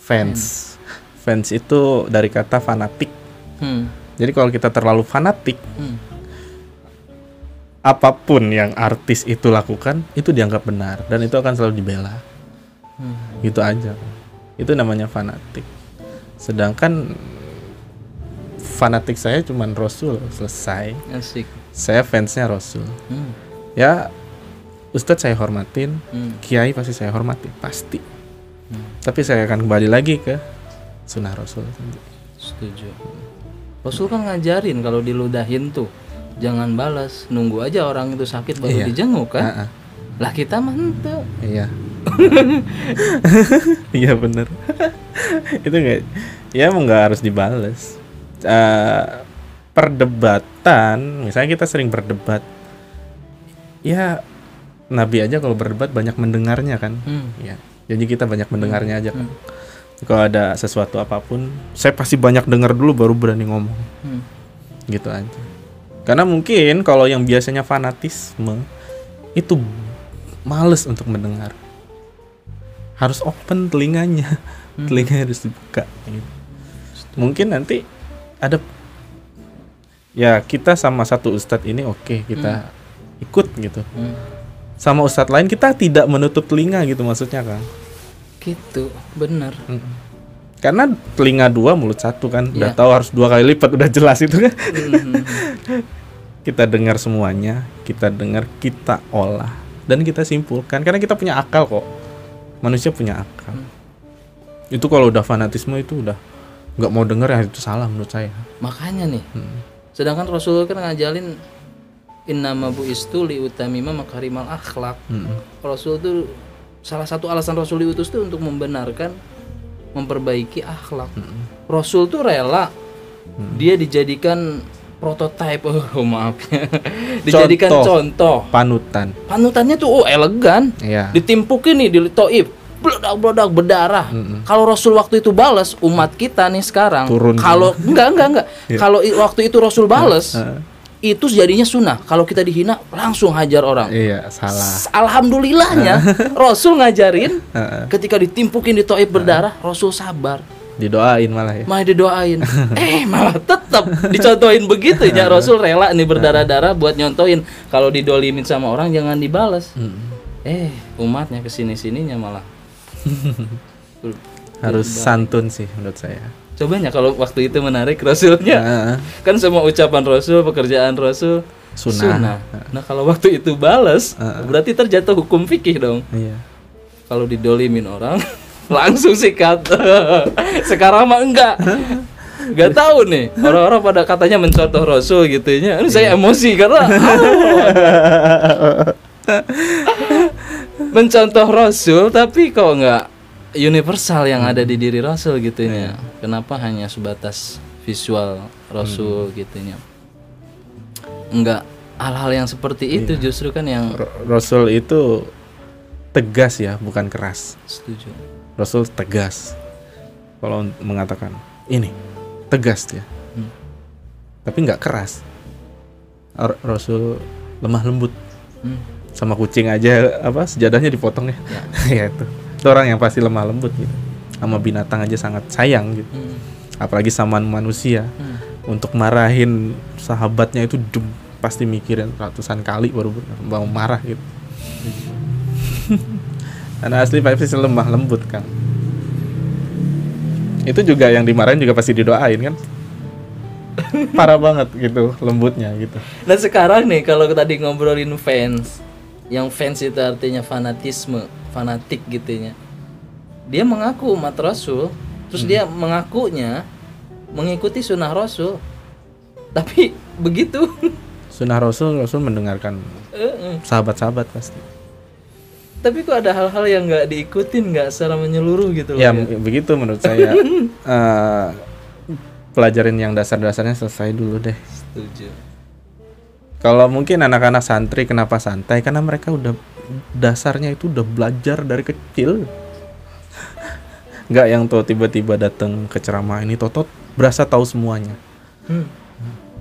Fans. Fans itu dari kata fanatik. Hmm. jadi kalau kita terlalu fanatik Hmm. apa pun yang artis itu lakukan itu dianggap benar dan itu akan selalu dibela. Hmm. gitu aja. Itu namanya fanatik. Sedangkan fanatik saya cuman Rasul selesai. Asik. Saya fansnya Rasul. Hmm. ya Ustadz saya hormatin Hmm. Kiai pasti saya hormati pasti Hmm. tapi saya akan kembali lagi ke sunnah Rasul Setuju. Rasul kan ngajarin kalau diludahin tuh jangan balas, nunggu aja orang itu sakit baru Iya. dijenguk kan. Ah. Lah kita mantep. iya iya bener itu nggak ya emang nggak harus dibales Eh, perdebatan misalnya kita sering berdebat ya Nabi aja kalau berdebat banyak mendengarnya kan Hmm. ya jadi kita banyak mendengarnya aja kan Hmm. kalau ada sesuatu apa pun saya pasti banyak dengar dulu baru berani ngomong Hmm. gitu aja karena mungkin kalau yang biasanya fanatisme itu males untuk mendengar harus open telinganya telinga harus dibuka gitu. mungkin nanti ada ya kita sama satu ustadz ini oke kita ikut gitu Hmm. Sama ustadz lain kita tidak menutup telinga gitu maksudnya kan Gitu, bener. Mm. karena telinga dua mulut satu kan udah Iya. tahu harus dua kali lipat udah jelas itu kan Hmm. kita dengar semuanya, kita dengar, kita olah dan kita simpulkan karena kita punya akal kok. Manusia punya akal. Itu kalau udah fanatisme itu udah nggak mau dengar ya itu salah menurut saya. Makanya nih, Hmm. sedangkan Rasul kan ngajalin innama buistu li utamima makarimal akhlak. Hmm. Rasul tuh salah satu alasan Rasul diutus tuh untuk membenarkan memperbaiki akhlak. Rasul tuh rela dia dijadikan prototipe oh maaf ya. dijadikan Contoh. contoh. panutan Panutannya tuh oh elegan. Iya. Ditimpukin nih di toib bledak-bledak berdarah. Kalau Rasul waktu itu balas umat kita nih sekarang Turun kalau enggak enggak enggak. Iya. Kalau waktu itu Rasul balas. Itu jadinya sunnah. Kalau kita dihina langsung hajar orang. iya salah. Alhamdulillahnya Rasul ngajarin ketika ditimpukin di toib berdarah Rasul sabar. Didoain malah ya? Malah didoain. Eh malah tetap dicontohin begitu. Ya Rasul rela nih berdarah-darah buat nyontohin. Kalau didolimin sama orang jangan dibales. Eh umatnya ke sini sininya malah. Harus santun sih menurut saya cobanya kalau waktu itu menarik Rasulnya? Heeh. kan semua ucapan Rasul pekerjaan Rasul Sunnah. nah kalau waktu itu balas Heeh. berarti terjatuh hukum fikih dong. Iya. Kalau didolimin orang langsung sikat. Sekarang mah enggak. Gak tahu nih. Orang-orang pada katanya mencontoh Rasul gitu ya. Ini saya emosi karena mencontoh Rasul tapi kok nggak universal yang ada di diri Rasul gitu ya. Kenapa hanya sebatas visual Rasul gitu ya. Enggak hal-hal yang seperti itu justru kan yang Ra- Rasul itu tegas ya bukan keras. Setuju. Rasul tegas. Kalau mengatakan ini tegas dia. Hmm. tapi nggak keras. Ar- Rasul lemah lembut. Hmm. sama kucing aja apa sejadahnya dipotong ya. Ya itu itu orang yang pasti lemah lembut gitu. Sama binatang aja sangat sayang gitu. Hmm. apalagi sama manusia. Hmm. untuk marahin sahabatnya itu dem, pasti mikirin ratusan kali baru mau marah gitu. Karena asli pasti lemah lembut kan. Itu juga yang dimarahin juga pasti didoain kan. Parah banget gitu lembutnya gitu. Nah sekarang nih kalau tadi ngobrolin fans, yang fans itu artinya fanatisme, fanatik gitunya. Dia mengaku umat Rasul, terus dia mengakunya mengikuti sunnah Rasul. Tapi begitu. sunnah rasul rasul mendengarkan sahabat-sahabat pasti Tapi kok ada hal-hal yang nggak diikutin, nggak secara menyeluruh gitu loh. ya begitu menurut saya Eh, pelajarin yang dasar-dasarnya selesai dulu deh Setuju. Kalau mungkin anak-anak santri kenapa santai? Karena mereka udah dasarnya itu udah belajar dari kecil. Nggak yang tuh tiba-tiba datang ke ceramah ini totot berasa tahu semuanya. Hmm.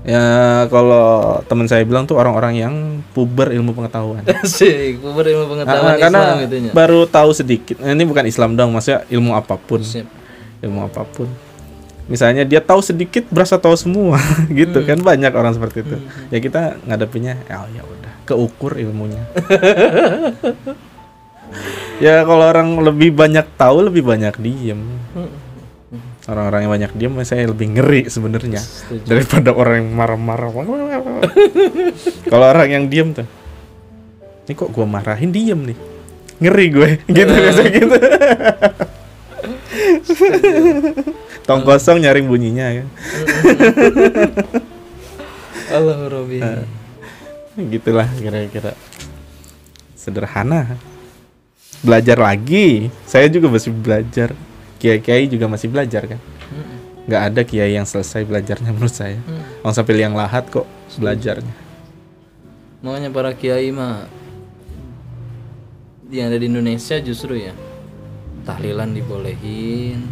Ya kalau teman saya bilang tuh orang-orang yang puber ilmu pengetahuan. Asik, puber ilmu Ah, pengetahuan karena Islam gitu ya. baru tahu sedikit. Nah, Ini bukan Islam dong, maksudnya ilmu apa pun. Sip. Ilmu apa pun. Misalnya dia tahu sedikit berasa tahu semua gitu kan banyak orang seperti itu. Ya kita ngadepinnya ya ya udah keukur ilmunya. ya kalau orang lebih banyak tahu lebih banyak diem. Orang-orang yang banyak diem saya lebih ngeri sebenarnya daripada orang yang marah-marah. kalau orang yang diem tuh. Ini kok gua marahin diem nih. Ngeri gue gitu biasa gitu. Tong kosong nyaring bunyinya ya. Allah Robi. Gitulah kira-kira. Sederhana. Belajar lagi. Saya juga masih belajar. Kiai-kiai juga masih belajar kan. nggak ada kiai yang selesai belajarnya menurut saya. Orang sampai liang lahat kok belajarnya. Makanya para kiai mah yang ada di Indonesia justru ya tahlilan dibolehin,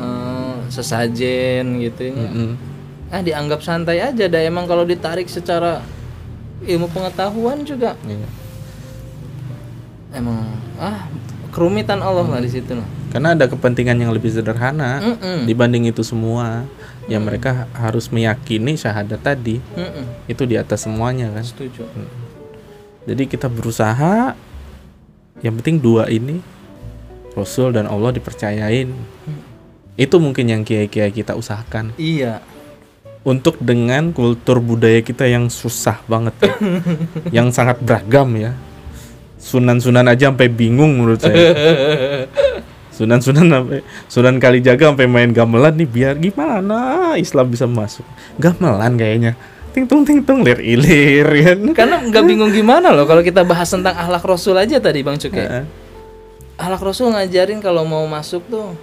Eh, sesajen gitu ya. Mm-mm. Ah dianggap santai aja dah emang kalau ditarik secara ilmu pengetahuan juga Iya. emang ah kerumitan Allah lah di situ lah. Karena ada kepentingan yang lebih sederhana Mm-mm. dibanding itu semua. Ya mereka harus meyakini syahadat tadi Mm-mm. itu di atas semuanya kan. Setuju. Jadi kita berusaha yang penting dua ini Rasul dan Allah dipercayain. Itu mungkin yang kiai-kiai kita usahakan Iya. Untuk dengan kultur budaya kita yang susah banget ya. yang sangat beragam ya. Sunan-sunan aja sampai bingung menurut saya. Sunan-sunan sampai Sunan Kalijaga sampai main gamelan nih biar gimana Islam bisa masuk. Gamelan kayaknya. Ting tung ting tung lir ilir kan. Karena nggak bingung gimana loh kalau kita bahas tentang akhlak Rasul aja tadi Bang Cuke. Heeh. Ahlak Rasul ngajarin kalau mau masuk tuh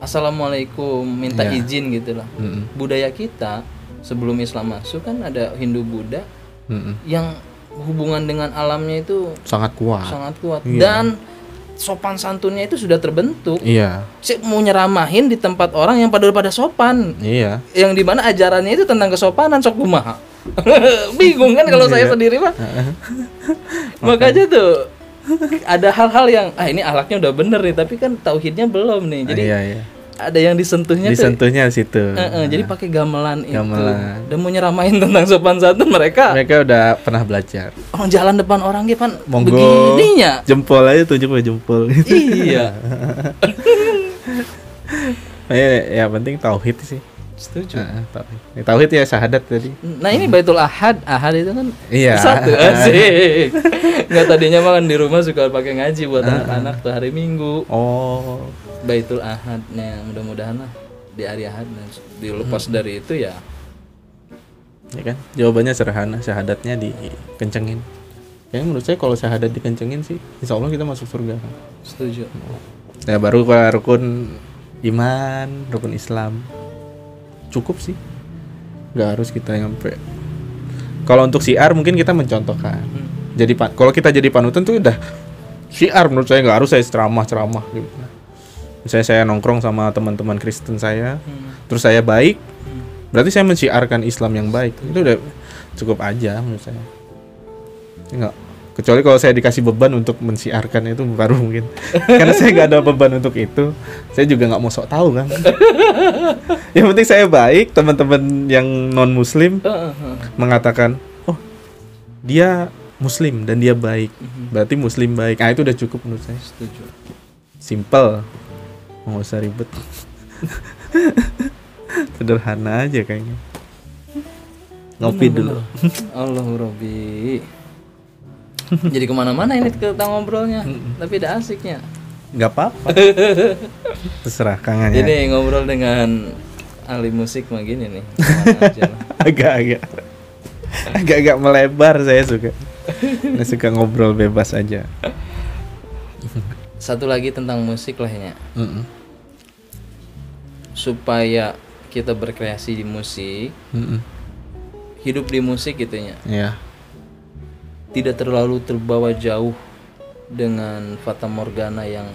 Assalamualaikum, minta Iya. izin gitu lah. Mm-mm. Budaya kita sebelum Islam masuk kan ada Hindu Buddha Mm-mm. yang hubungan dengan alamnya itu sangat kuat sangat kuat Iya. dan sopan santunnya itu sudah terbentuk. iya Saya mau nyeramahin di tempat orang yang pada pada sopan, iya yang di mana ajarannya itu tentang kesopanan sok kumaha. Bingung kan kalau saya Iya. sendiri mah. Makanya tuh ada hal-hal yang ah ini ahlaknya udah bener nih, tapi kan tauhidnya belum nih. Jadi iya iya ada yang disentuhnya tuh. disentuhnya di situ Eh, eh, jadi pakai gamelan, itu. Gamelan. Dan mau nyeramahin tentang sopan santun mereka. mereka udah pernah belajar Orang jalan depan orang gitu kan Monggo. begininya. jempol aja tunjuk jempol iya. ya, ya penting tauhid sih Setuju. Nah, tauhid. Ya, tauhid ya syahadat tadi Nah ini Baitul Ahad, Ahad itu kan Iya. satu asik. Nggak tadinya makan di rumah suka pakai ngaji buat anak-anak tuh hari Minggu. oh Baitul Ahadnya mudah-mudahan lah di hari Ahad dan dilepas dari itu ya ya kan jawabannya sederhana syahadatnya dikencengin ya menurut saya kalau syahadat dikencengin sih insya Allah kita masuk surga kan setuju. ya baru ke rukun iman rukun Islam cukup sih. Nggak harus kita nyampe kalau untuk siar mungkin kita mencontohkan. Hmm. jadi kalau kita jadi panutan tuh udah siar menurut saya nggak harus saya ceramah ceramah gitu. Misalnya saya nongkrong sama teman-teman Kristen saya Hmm. terus saya baik Hmm. berarti saya mensiarkan Islam yang baik. Itu udah cukup aja menurut saya. Enggak kecuali kalau saya dikasih beban untuk mensiarkan itu baru mungkin. Karena saya nggak ada beban untuk itu. Saya juga nggak mau sok tahu kan yang penting saya baik teman-teman yang non muslim mengatakan oh dia muslim dan dia baik. Berarti muslim baik. Ah itu udah cukup menurut saya. Setuju. simple. Nggak usah ribet. Sederhana aja kayaknya. Ngopi dulu. Allah Robi. Jadi ke mana-mana ini kita ngobrolnya, tapi ada asiknya. nggak apa-apa terserah kangen ya Ini ngobrol dengan ahli musik mah gini nih. agak-agak agak-agak melebar saya suka saya suka ngobrol bebas aja Satu lagi tentang musik lah ya. Mm-mm. Supaya kita berkreasi di musik, Mm-mm. hidup di musik gitu ya. Tidak terlalu terbawa jauh dengan fata morgana yang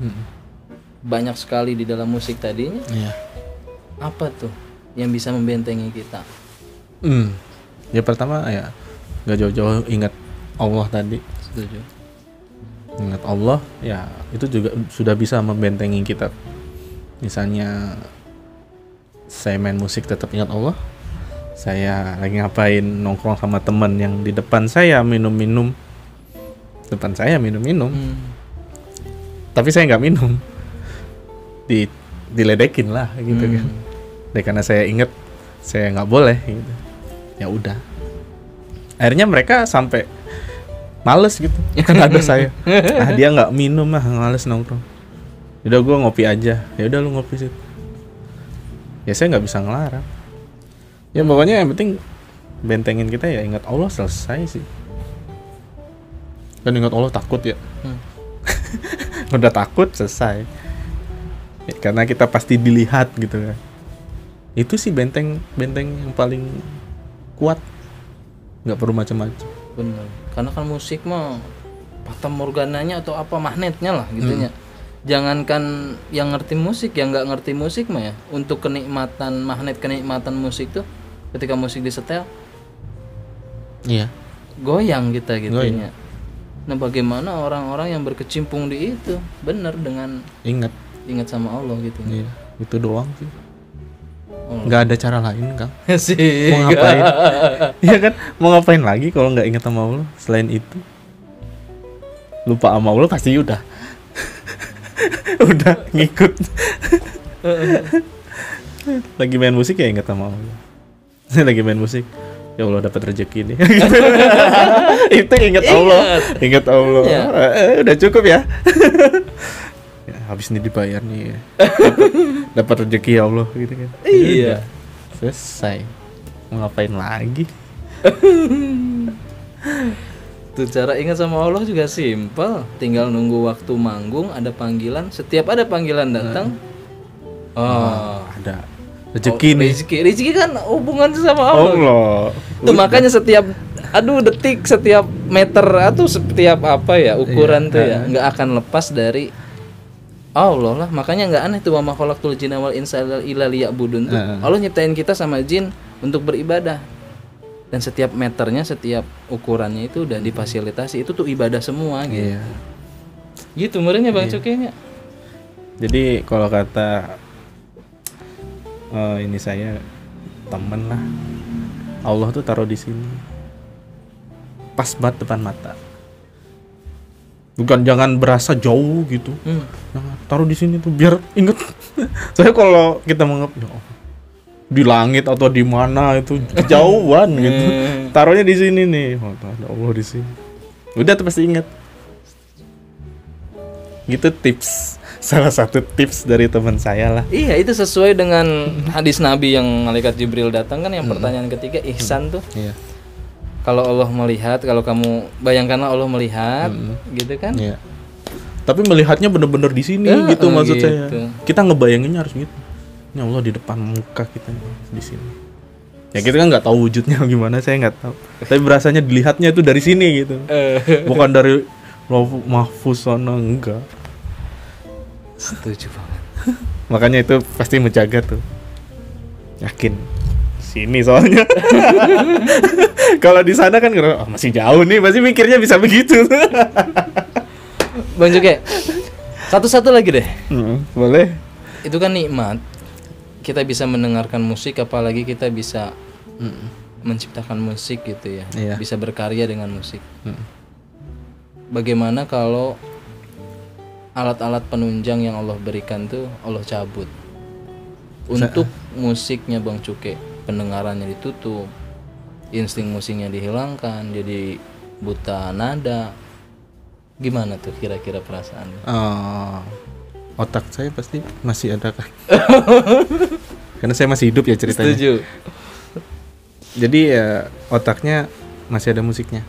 Mm-mm. banyak sekali di dalam musik tadinya. ya Apa tuh yang bisa membentengi kita? Mm. ya pertama ya nggak jauh-jauh ingat Allah tadi Setuju. ingat Allah ya itu juga sudah bisa membentengi kita misalnya saya main musik tetap ingat Allah saya lagi ngapain nongkrong sama teman yang di depan saya minum-minum. Depan saya minum-minum. Hmm. tapi saya nggak minum. Di diledekin lah gitu Hmm. kan Dan karena saya inget saya nggak boleh gitu. Ya udah. Akhirnya mereka sampai males gitu. Kan ada saya. Ah dia nggak minum mah males nongkrong. Udah gua ngopi aja. Ya udah lu ngopi sih ya saya nggak bisa ngelarang ya pokoknya yang penting bentengin kita ya ingat Allah selesai sih. Kan ingat Allah takut ya. Hmm. udah takut selesai. Ya, karena kita pasti dilihat gitu kan. Itu sih benteng benteng yang paling kuat. Nggak perlu macam-macam. Bener. Karena kan musik mah fata morgananya atau apa magnetnya lah gitunya. Jangankan yang ngerti musik, yang nggak ngerti musik mah ya, untuk kenikmatan magnet kenikmatan musik tuh ketika musik disetel iya. goyang kita gitunya. Goyang. Nah, bagaimana orang-orang yang berkecimpung di itu? Bener dengan ingat. Ingat sama Allah gitu. iya itu doang sih. Oh. nggak ada cara lain kang. Sih. mau ngapain? Iya kan? Mau ngapain lagi kalau nggak ingat sama Allah? Selain itu. Lupa sama Allah pasti udah. Udah ngikut. Lagi main musik ya ingat sama Allah lagi main musik. Ya Allah dapat rezeki nih. Itu ingat Allah. Ingat. Allah. Iya. Eh, udah cukup ya. Ya habis ini dibayar nih. Dapat dapat rezeki ya Allah gitu kan. Iya. selesai. Mau ngapain lagi? Tuh cara ingat sama Allah juga simpel. Tinggal nunggu waktu manggung, ada panggilan. Setiap ada panggilan datang, oh, Ada rezeki nih. rezeki. Rezeki kan hubungan sama Allah. Allah. Tuh makanya setiap aduh detik, setiap meter atau setiap apa ya ukuran tuh ya nggak akan lepas dari Allah lah. Makanya nggak aneh tuh wa ma khalaqtul jinna wal insa illa liya'budun tuh. Allah nyiptain kita sama jin untuk beribadah. Dan setiap meternya, setiap ukurannya itu udah difasilitasi. Itu tuh ibadah semua gitu. Iya. Gitu murahnya Bang Cukenya. Jadi kalau kata eh, ini saya temen lah, Allah tuh taruh di sini, pas banget depan mata. Bukan jangan berasa jauh gitu, Hmm. Jangan, taruh di sini tuh biar inget. saya kalau kita menganggap "Ya Allah, di langit atau di mana itu kejauhan gitu, taruhnya di sini nih, oh, ada Allah di sini. Udah tuh pasti inget. Gitu tips salah satu tips dari teman saya lah. Iya itu sesuai dengan hadis Nabi yang malaikat Jibril datang kan yang pertanyaan ketiga ihsan tuh Iya. kalau Allah melihat kalau kamu bayangkanlah Allah melihat gitu kan Iya. Tapi melihatnya bener-bener di sini Ya, gitu oh, maksud gitu. saya. Kita ngebayanginnya harus gitu. Ya Allah di depan muka kita di sini. Ya kita kan nggak tahu wujudnya gimana, saya nggak tahu. Tapi berasanya dilihatnya itu dari sini gitu. Bukan dari mahfuz sana enggak. Setuju banget Makanya itu pasti menjaga tuh. Yakin. Sini soalnya. Kalau di sana kan "Oh, masih jauh nih, pasti mikirnya bisa begitu. Bang Juke satu-satu lagi deh Hmm, boleh. itu kan nikmat kita bisa mendengarkan musik apalagi kita bisa menciptakan musik gitu ya Iya. bisa berkarya dengan musik Hmm. bagaimana kalau alat-alat penunjang yang Allah berikan tuh Allah cabut. Untuk musiknya Bang Cuke pendengarannya ditutup insting musiknya dihilangkan jadi buta nada. Gimana tuh kira-kira perasaannya? Eh, otak saya pasti masih ada kan? Karena saya masih hidup ya ceritanya. Setuju. Jadi ya otaknya masih ada musiknya.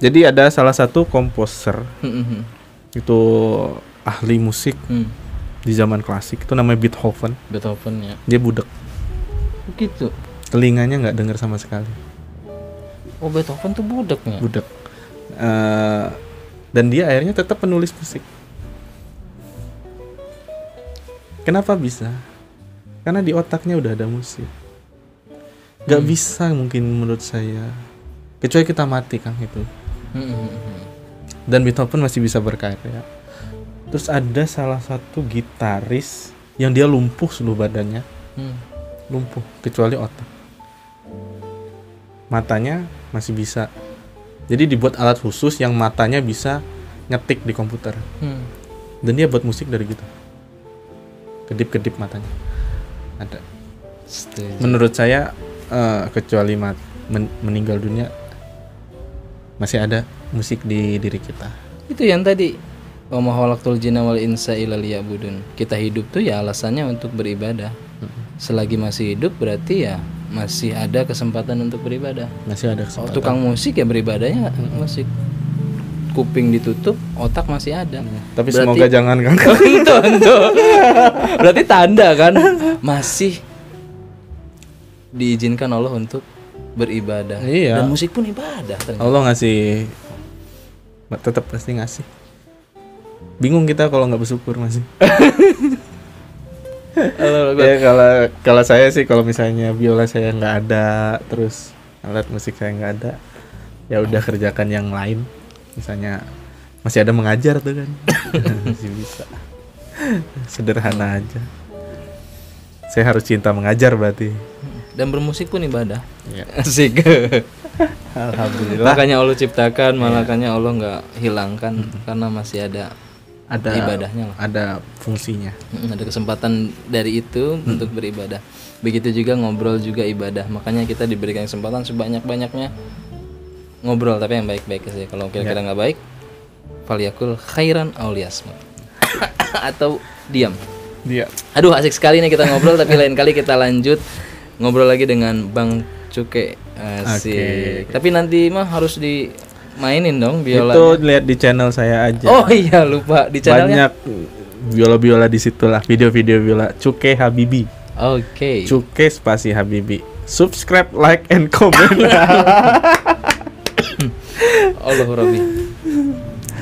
Jadi ada salah satu komposer Hmm, itu ahli musik hmm. di zaman klasik. Itu namanya Beethoven. Beethoven ya. Dia budak gitu? Telinganya nggak dengar sama sekali. Oh Beethoven tuh budaknya budak Eh, dan dia akhirnya tetap penulis musik. Kenapa bisa? Karena di otaknya udah ada musik. Nggak bisa mungkin menurut saya. Kecuali kita mati kan itu. Hmm, hmm, hmm. Dan Beethoven masih bisa berkarya. Terus ada salah satu gitaris yang dia lumpuh seluruh badannya, Hmm. lumpuh kecuali otak. Matanya masih bisa. Jadi dibuat alat khusus yang matanya bisa ngetik di komputer. Hmm. Dan dia buat musik dari gitu. Kedip-kedip matanya. Ada. Setuju. Menurut saya eh, kecuali mat- men- meninggal dunia masih ada musik di diri kita. Itu yang tadi wa ma khalaqtul jinna wal insa illa liya'budun. Kita hidup tuh ya alasannya untuk beribadah. Selagi masih hidup berarti ya masih ada kesempatan untuk beribadah. Masih ada Oh, kesempatan. tukang musik ya beribadahnya musik. Kuping ditutup, otak masih ada. Tapi Berarti- semoga jangan kan. Tentu, tentu. Berarti tanda kan masih diizinkan Allah untuk beribadah. Iya. Dan musik pun ibadah ternyata. Allah ngasih tetap pasti ngasih. Bingung kita kalau nggak bersyukur masih. Ya kalau kalau saya sih kalau misalnya biola saya nggak ada terus alat musik saya nggak ada ya udah kerjakan yang lain. Misalnya masih ada mengajar tuh kan. Masih bisa. Sederhana aja. Saya harus cinta mengajar berarti. Dan bermusik pun ibadah. ya. Asik. alhamdulillah makanya Allah ciptakan, makanya Allah nggak hilangkan karena masih ada ada ibadahnya lah. ada fungsinya ada kesempatan dari itu untuk beribadah. Begitu juga ngobrol juga ibadah. Makanya kita diberikan kesempatan sebanyak-banyaknya ngobrol tapi yang baik-baik saja. Kalau kira-kira nggak baik, faliyakul khairan auliyasmut. Atau diam. dia Aduh asik sekali nih kita ngobrol tapi lain kali kita lanjut ngobrol lagi dengan Bang Cuke. Asik. Tapi nanti mah harus di mainin dong biola. Itu lihat di channel saya aja. Oh iya lupa di channelnya. Banyak biola-biola di situ lah, video-video biola. Cuke Habibi. Oke. Cuke spasi Habibi. Subscribe, like, and comment. Allah Rabbi.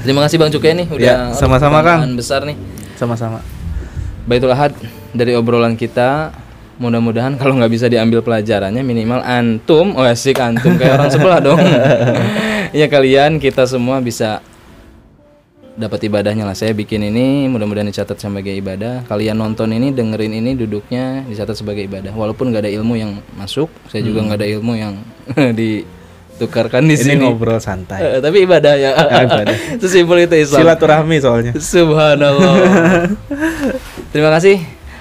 Terima kasih Bang Cuke nih udah Ya, sama-sama, Kang. besar nih. Sama-sama. Baitul Ahad dari obrolan kita mudah-mudahan kalau nggak bisa diambil pelajarannya minimal antum oh asik antum kayak orang sebelah dong ya kalian kita semua bisa dapat ibadahnya lah saya bikin ini mudah-mudahan dicatat sebagai ibadah kalian nonton ini dengerin ini duduknya dicatat sebagai ibadah walaupun nggak ada ilmu yang masuk saya juga nggak ada ilmu yang ditukarkan di Ini sini ngobrol santai. Eh, tapi ibadah ya Ya, ibadah. sesimpel itu Islam Silaturahmi soalnya. Subhanallah. Terima kasih.